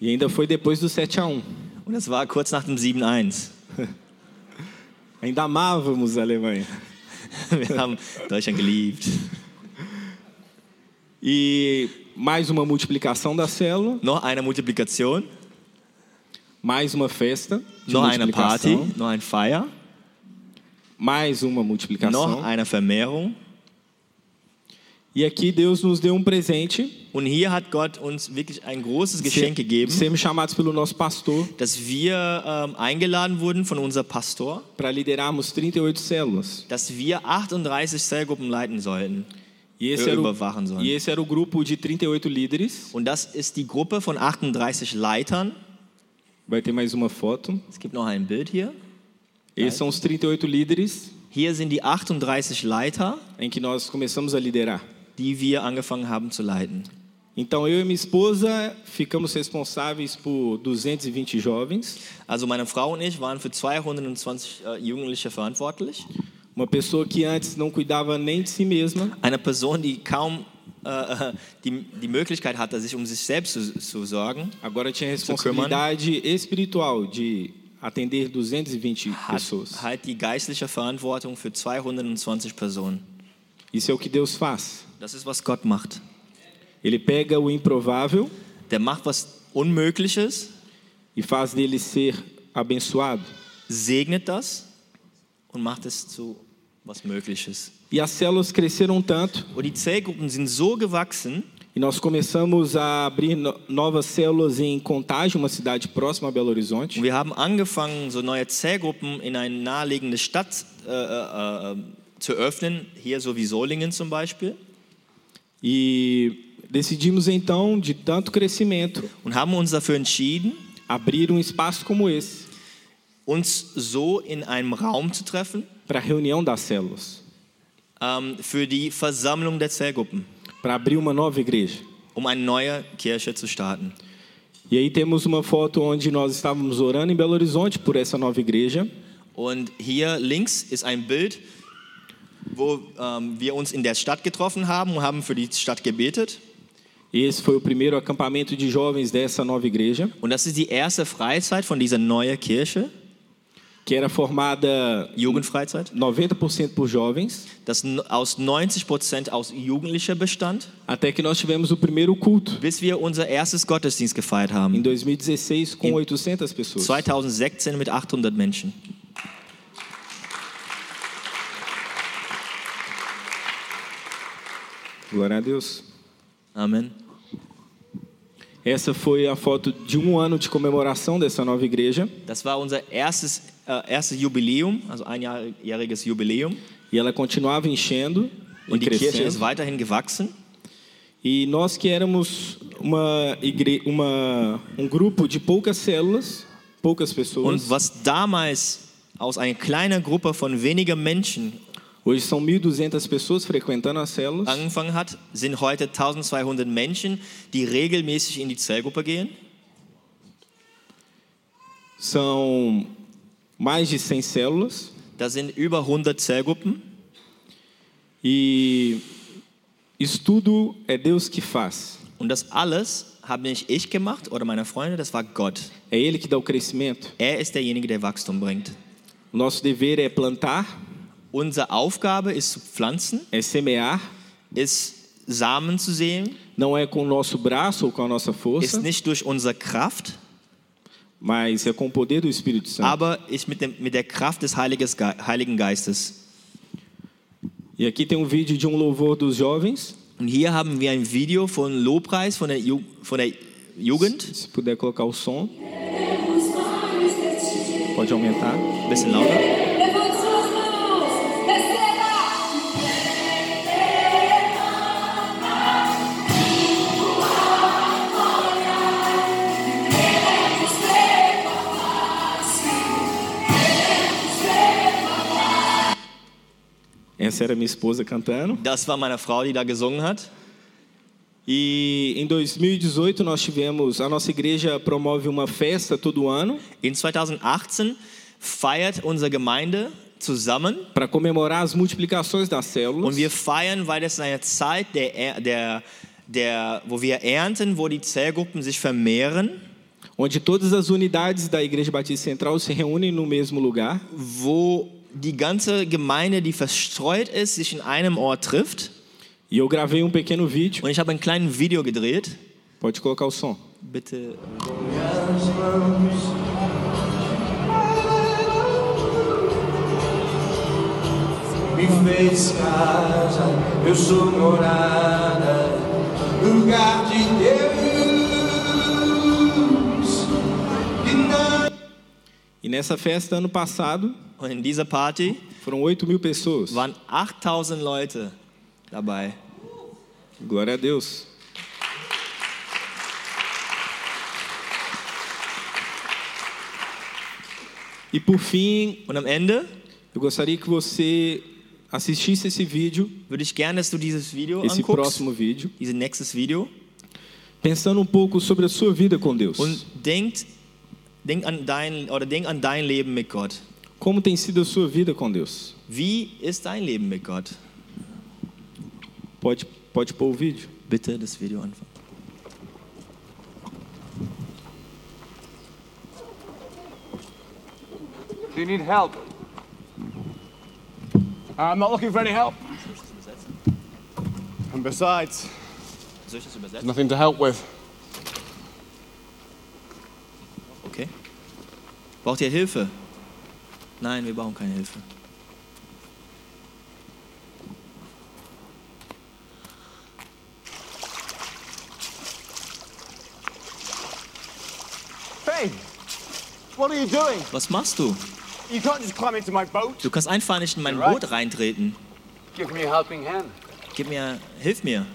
E ainda foi depois do 7 a 1. Und das war kurz nach dem 7-1. Ainda amávamos a Alemanha. Wir haben Deutschland geliebt. E mais uma multiplicação da célula, Noch eine Multiplikation, mais uma festa noch eine Party, noch ein Feier, mais uma noch multiplicação. eine Vermehrung. E aqui Deus nos deu um presente, Und hier hat Gott uns wirklich ein großes Geschenk gegeben, sermos chamados pelo nosso pastor dass wir ähm, eingeladen wurden von unserem Pastor, para liderarmos 38 células. dass wir 38 Zellgruppen leiten sollten. E esse, era o, überwachen sollen. e esse era o grupo de 38 líderes. Und das ist die Gruppe von 38 Leitern. Vai ter mais uma foto. Es gibt noch ein Bild hier. Esses são os 38 líderes Hier sind die 38 Leiter, em que nós começamos a liderar. Die wir angefangen haben zu leiten. Então eu e minha esposa ficamos responsáveis por 220 jovens. Also meine Frau und ich waren für 220 äh, Jugendliche verantwortlich. Uma pessoa que antes não cuidava nem de si mesma, Eine Person, die kaum äh, die, die Möglichkeit hatte, sich um sich selbst zu, zu sorgen, agora tinha a responsabilidade espiritual de atender 220 hat pessoas. halt die geistliche Verantwortung für 220 Personen. Isso é o que Deus faz. Das ist, was Gott macht. Ele pega o improvável Der macht was Unmögliches, e faz dele ser abençoado. segnet das und macht es zu was Mögliches. E as células cresceram tanto Und die Zellgruppen sind so gewachsen, e nós começamos a abrir no- novas células em Contagem, uma cidade próxima a Belo Horizonte. Und wir haben angefangen, so neue Zellgruppen in eine naheliegende Stadt äh, äh, äh, zu öffnen, hier so wie Solingen zum Beispiel, E decidimos então, de tanto crescimento, und haben uns dafür entschieden, abrir um espaço como esse uns so in einem Raum zu treffen para a reunião das células, ähm, für die Versammlung der Zellgruppen, para abrir uma nova igreja. um eine neue Kirche zu starten. E aí temos uma foto onde nós estávamos orando em Belo Horizonte por essa nova igreja. Und hier links ist ein Bild, wo ähm, wir uns in der Stadt getroffen haben und haben für die Stadt gebetet. Esse foi o primeiro acampamento de jovens dessa nova igreja, Und das ist die erste Freizeit von dieser neuen Kirche, que era formada Jugendfreizeit, 90% por jovens, das aus 90 Prozent aus Jugendlicher bestand, até que nós tivemos o primeiro culto bis wir unser erstes Gottesdienst gefeiert em haben. 2016 com Em 800 pessoas. 2016 mit 800 Menschen. Glória a Deus. Amen. Essa foi a foto de um ano de comemoração dessa nova igreja Das war unser erstes, äh, erstes Jubiläum, also einjähriges Jubiläum. e ela continuava enchendo e Und ist crescendo. weiterhin gewachsen. E nós que éramos uma igre... uma... um grupo de poucas células, poucas pessoas, Und was damals aus einer kleinen Gruppe von wenigen Menschen hoje são 1.200 pessoas frequentando as células. angefangen hat, sind heute 1200 Menschen, die regelmäßig in die Zellgruppe gehen. São mais de 100 células Da sind über 100 Zellgruppen. e isso tudo é Deus que faz. Und das alles habe nicht ich gemacht oder meine Freunde, das war Gott. É Ele que dá o crescimento. Er ist derjenige, der Wachstum bringt. Nosso dever é plantar, Unsere Aufgabe ist zu pflanzen, é semear, ist Samen zu sehen, não é com o nosso braço ou com a nossa ist força, nicht durch unsere Kraft, mas é com o poder do Espírito Santo. aber ist mit, dem, mit der Kraft des Heiliges Ge Heiligen Geistes. E aqui tem um vídeo de um louvor dos jovens. Und hier haben wir ein Video von Lobpreis von der, Ju von der Jugend. Se puder colocar o som. Pode aumentar. Ein bisschen lauter. Essa era minha esposa cantando. Das war meine Frau, die da gesungen hat. E em 2018 nós tivemos, a nossa igreja promove uma festa todo ano In 2018 feiert unsere Gemeinde zusammen para comemorar as multiplicações das células. und wir feiern, weil das eine Zeit, der, der, der, wo wir ernten, wo die Zellgruppen sich vermehren, onde todas as unidades da Igreja Batista Central se reúnem no mesmo lugar wo die ganze Gemeinde, die verstreut ist, sich in einem Ort trifft. e eu gravei um pequeno vídeo. Und ich habe ein kleines Video gedreht. Pode colocar o som. Bitte. me fez casa, eu sou morada, lugar de Deus. E nessa festa, ano passado, Und in dieser Party foram 8 mil pessoas. waren 8000 Leute dabei. Glória a Deus. E por fim, Und am Ende eu gostaria que você assistisse esse vídeo, würde ich gerne, dass du dieses Video esse anguckst, próximo vídeo, dieses nächstes Video, pensando um pouco sobre a sua vida com Deus. und denkt, denk an dein oder denk an dein Leben mit Gott. Como tem sido a sua vida com Deus? Wie ist dein Leben mit Gott? Pode, pode pôr o vídeo. Bitte das Video anfangen. Do you need help? I'm not looking for any help. And besides, there's nothing to help with. Okay. Braucht ihr Hilfe? Nein, wir brauchen keine Hilfe. Hey, what are you doing? Was machst du? You can't just climb into my boat. Du kannst einfach nicht in mein. Boot reintreten. Give me a helping hand. Gib mir, hilf mir.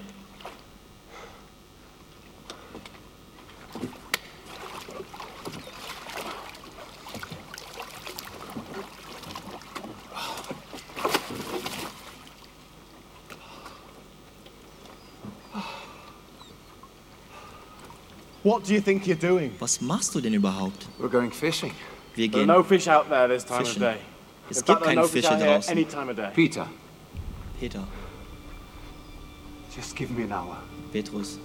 What do you think you're doing? Was machst du denn überhaupt? We're going fishing. Wir There are gehen. no fish out there this time Fishing. of day. Es In fact, gibt are keine no fish Fische draußen. any time of day. Peter, Peter, just give me an hour. Petrus,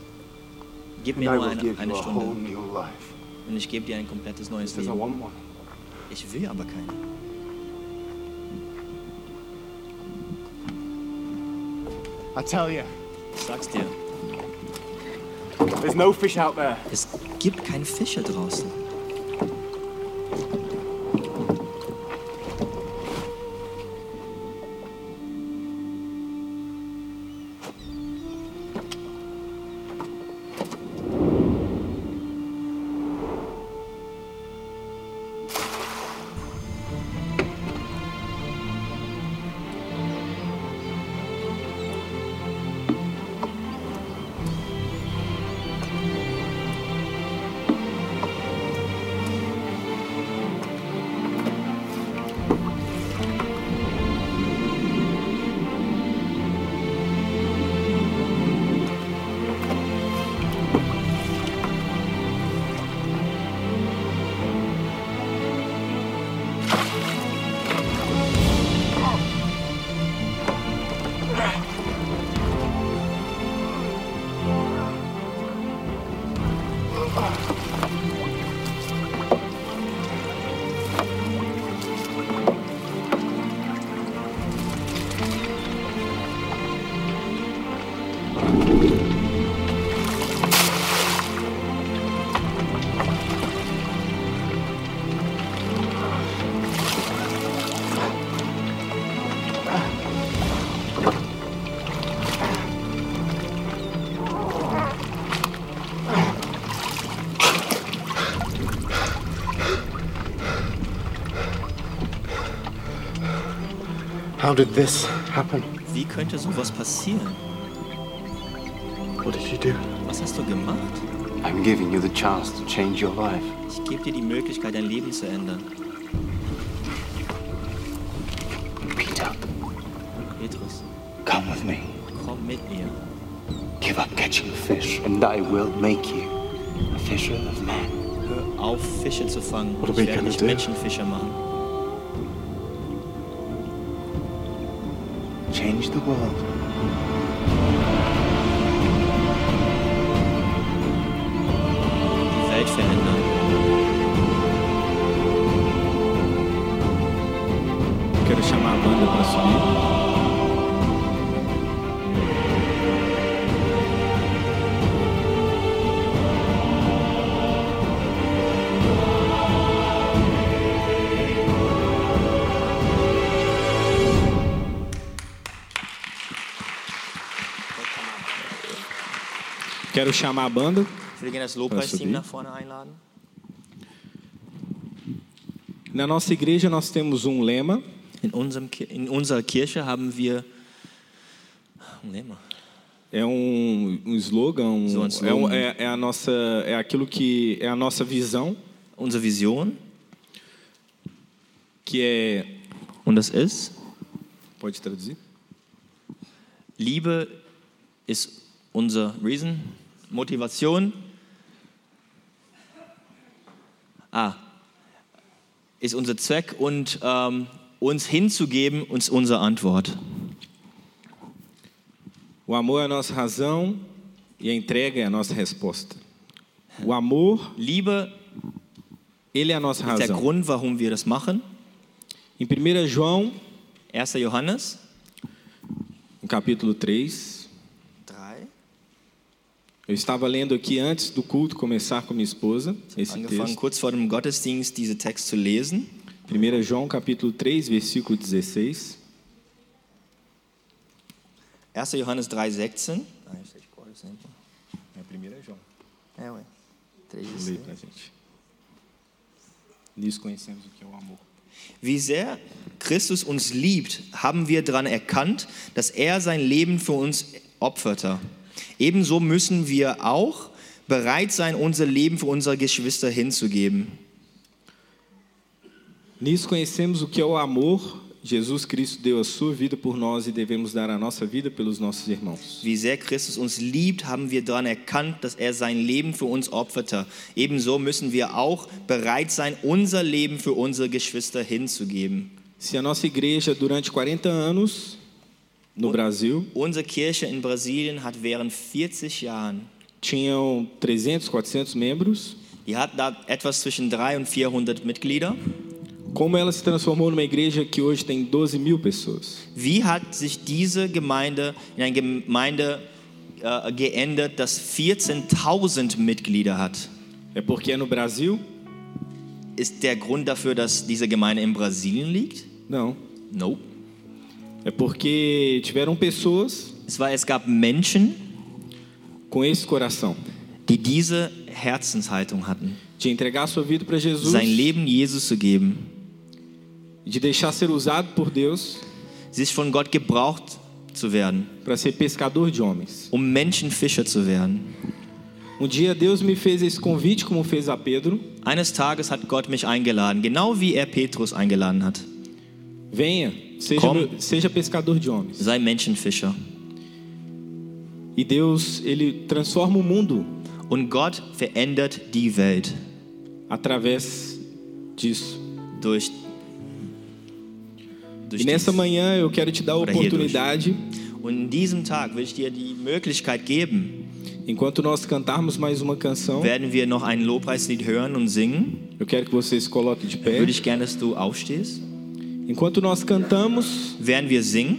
gib And mir I nur will eine, give eine you a whole Stunde new life. und ich gebe dir ein komplettes neues Leben. Ich will aber keine. I tell you, Ich sag's dir. There's no fish out there. Es gibt keine Fische draußen. How did this happen? Wie könnte sowas passieren? What did you do? Was hast du gemacht? I'm giving you the chance to change your life. Ich gebe dir die Möglichkeit, dein Leben zu ändern. Peter, Petrus, come with me. komm mit mir. Give up catching fish, and I will make you a fisher of men. Hör auf, Fische zu fangen. What are Ich we werde gonna dich do? Menschenfischer machen. Change Quero chamar a banda. Na nossa igreja nós temos um lema In, unserem, in unserer Kirche haben wir um lema. É um, um slogan, um- So é, slogan. um- é- é a nossa, é aquilo que é a nossa visão, unsere Vision que é, und das ist, pode traduzir? Liebe ist unser Reason, Motivation. Ah, ist unser Zweck und ähm, uns hinzugeben ist unsere Antwort. O amor é a nossa razão e a entrega é a nossa resposta. O amor, Liebe ele é a nossa ist der razão. Grund, warum wir das machen. Em 1 João, 1. Johannes no capítulo 3, 3. Eu estava lendo aqui antes do culto começar com minha esposa, esse Angefangen texto. kurz vor dem Gottesdienst diese Text zu lesen. 1 João capítulo 3, versículo 16. 1. Johannes 3,16. É 1 João. É, ué. Lê pra gente. Nisso conhecemos o que é o amor. Wie sehr Christus uns liebt, haben wir daran erkannt, dass er sein Leben für uns opferte. Ebenso müssen wir auch bereit sein, unser Leben für unsere Geschwister hinzugeben. Nisso conhecemos o que é o amor. Jesus Cristo deu a sua vida por nós e devemos dar a nossa vida pelos nossos irmãos. Wie sehr Christus uns liebt, haben wir daran erkannt, dass er sein Leben für uns opferte. Ebenso müssen wir auch bereit sein, unser Leben für unsere Geschwister hinzugeben. Se a nossa igreja durante 40 anos no Brasil Unsere Kirche in Brasilien hat während 40 Jahren, tinham 300, 400 membros, die hat da etwas zwischen 300 und 400 Mitglieder. como ela se transformou numa igreja que hoje tem 12 mil pessoas? Wie hat sich diese Gemeinde in eine Gemeinde äh, geändert, das 14.000 Mitglieder hat? É porque no Brasil? Ist der Grund dafür, dass diese Gemeinde in Brasilien liegt? Não. Nope. É porque tiveram pessoas Es, war, es gab Menschen, com esse coração die diese Herzenshaltung hatten, de entregar sua vida para Jesus, sein Leben Jesus zu geben, de deixar ser usado por Deus sich von Gott gebraucht zu werden, para ser pescador de homens. um Menschenfischer zu werden. Um dia Deus me fez esse convite, como fez a Pedro: Eines Tages hat Gott mich eingeladen, genau wie er Petrus eingeladen hat. Venha, seja, meu- seja pescador de homens. Sei Menschenfischer. E Deus, ele transforma o mundo Und Gott verändert die Welt através disso. durch, durch E nessa dies. manhã eu quero te dar a Oder oportunidade, Und in diesem Tag will ich dir die Möglichkeit geben, enquanto nós cantarmos mais uma canção, werden wir noch ein Lobpreislied hören und singen. eu quero que você se coloque de pé. Würde ich gerne, dass du aufstehst. Enquanto nós cantamos, Während wir singen,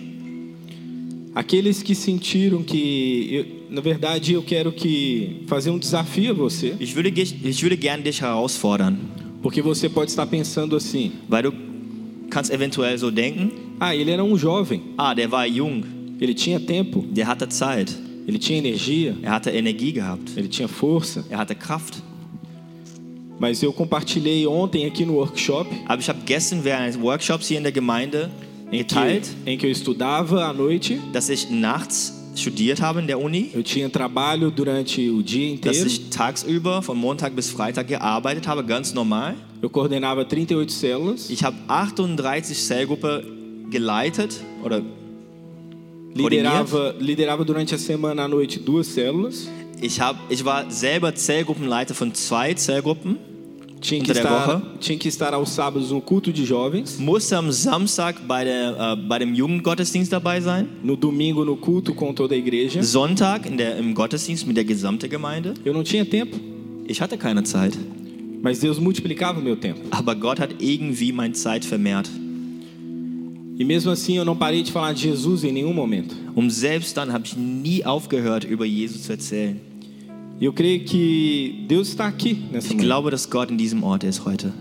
aqueles que sentiram que, eu- na verdade, eu quero que fazer um desafio a você, ich würde, ich würde gerne dich herausfordern, porque você pode estar pensando assim: weil du kannst eventuell so denken, ah, ele era um jovem, ah, der war jung, ele tinha tempo, der hatte Zeit, ele tinha energia, er hatte Energie gehabt, ele tinha força. er hatte Kraft. Mas eu compartilhei ontem aqui no workshop. Aber ich habe gestern während eines Workshops hier in der Gemeinde em que, geteilt, em que eu estudava à noite, dass ich nachts studiert habe in der Uni, eu tinha trabalho durante o dia dass inteiro, ich tagsüber von Montag bis Freitag gearbeitet habe, ganz normal. eu coordenava 38 células, Ich habe 38 Zellgruppe geleitet oder liderava, liderava durante a semana à noite duas células, ich, hab, ich war selber Zellgruppenleiter von zwei Zellgruppen, tinha que, estar, tinha que estar aos sábados no culto de jovens, musste am Samstag bei, der, äh, bei dem Jugendgottesdienst dabei sein, no domingo no culto com toda a igreja. Sonntag in der, im Gottesdienst mit der gesamten Gemeinde. Eu não tinha tempo, Ich hatte keine Zeit, mas Deus multiplicava o meu tempo. aber Gott hat irgendwie meine Zeit vermehrt. E mesmo assim eu não parei de falar de Jesus em nenhum momento. Und selbst dann habe ich nie aufgehört, über Jesus zu erzählen. Eu creio que Deus está aqui nessa Ich manhã. glaube, dass Gott in diesem Ort ist heute.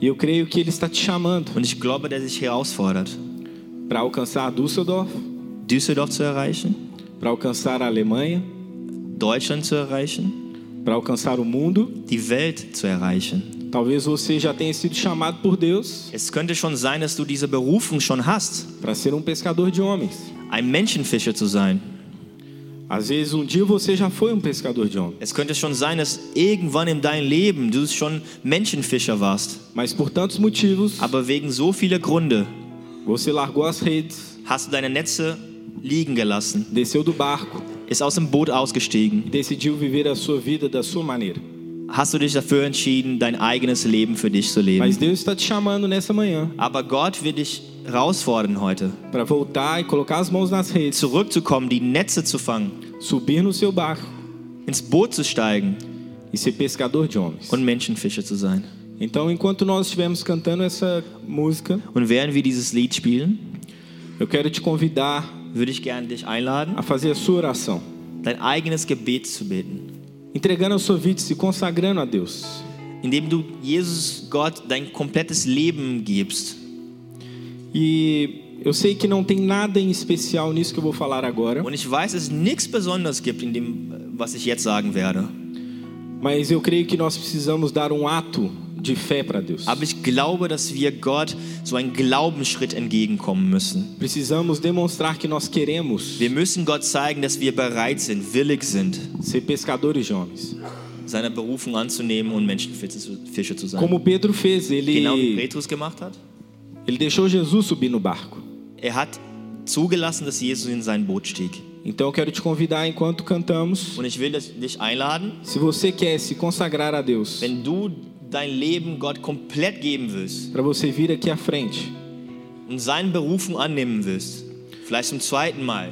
E eu creio que Ele está te chamando Und ich glaube, dass sich herausfordert, para alcançar Düsseldorf, Düsseldorf zu erreichen, para alcançar a Alemanha, Deutschland zu erreichen, para alcançar o mundo. die Welt zu erreichen. Talvez você já tenha sido chamado por Deus Es könnte schon sein, dass du diese Berufung schon hast, para ser um pescador de homens. ein Menschenfischer zu sein. Às vezes um dia você já foi um pescador de homens, Es könnte schon sein, dass irgendwann in deinem Leben du schon Menschenfischer warst. mas por tantos motivos Aber wegen so vieler Gründe você largou as redes, hast du deine Netze liegen gelassen, desceu do barco ist aus dem Boot ausgestiegen. e decidiu viver a sua vida da sua maneira. Hast du dich dafür entschieden, dein eigenes Leben für dich zu leben. Mas Deus está te chamando nessa manhã Aber Gott will dich herausfordern heute, para voltar e colocar as mãos nas redes, zurückzukommen, die Netze zu fangen, subir no seu barco ins Boot zu steigen e ser pescador de homens. und Menschenfischer zu sein. Então, enquanto nós estivermos cantando essa música, Und während wir dieses Lied spielen, eu quero te convidar würde ich gerne dich einladen, a fazer a sua oração, dein eigenes Gebet zu beten. Entregando a sua vida, se consagrando a Deus. Indem du Jesus Gott dein komplettes Leben gibst. E eu sei que não tem nada em especial nisso que eu vou falar agora, Und ich weiß, es nichts Besonderes gibt in dem, was ich jetzt sagen werde. mas eu creio que nós precisamos dar um ato de fé para Deus. Aber ich glaube, dass wir Gott so einen Glaubensschritt entgegenkommen müssen. Precisamos demonstrar que nós queremos Wir müssen Gott zeigen, dass wir bereit sind, willig sind, ser pescadores de homens. seine Berufung anzunehmen und Menschenfische zu sein. Como Pedro fez, Genau wie ele, Petrus gemacht hat. ele deixou Jesus subir no barco. Er hat zugelassen, dass Jesus in sein Boot stieg. Então eu quero te convidar enquanto cantamos, Und ich will dich einladen, se você quer se consagrar a Deus, wenn du dein Leben Gott komplett geben willst para você vir aqui à frente und seine Berufung annehmen willst, vielleicht zum zweiten Mal,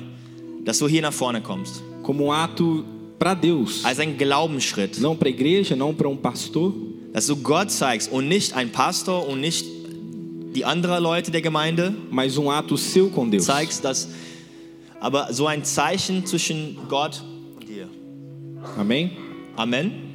dass du hier nach vorne kommst. como um ato para Deus, Als ein Glaubensschritt, não para a igreja, não para um pastor, dass du Gott zeigst und nicht ein Pastor und nicht die anderen Leute der Gemeinde mas um ato seu com Deus. zeigst, dass aber so ein Zeichen zwischen Gott und dir. Amém? Amen.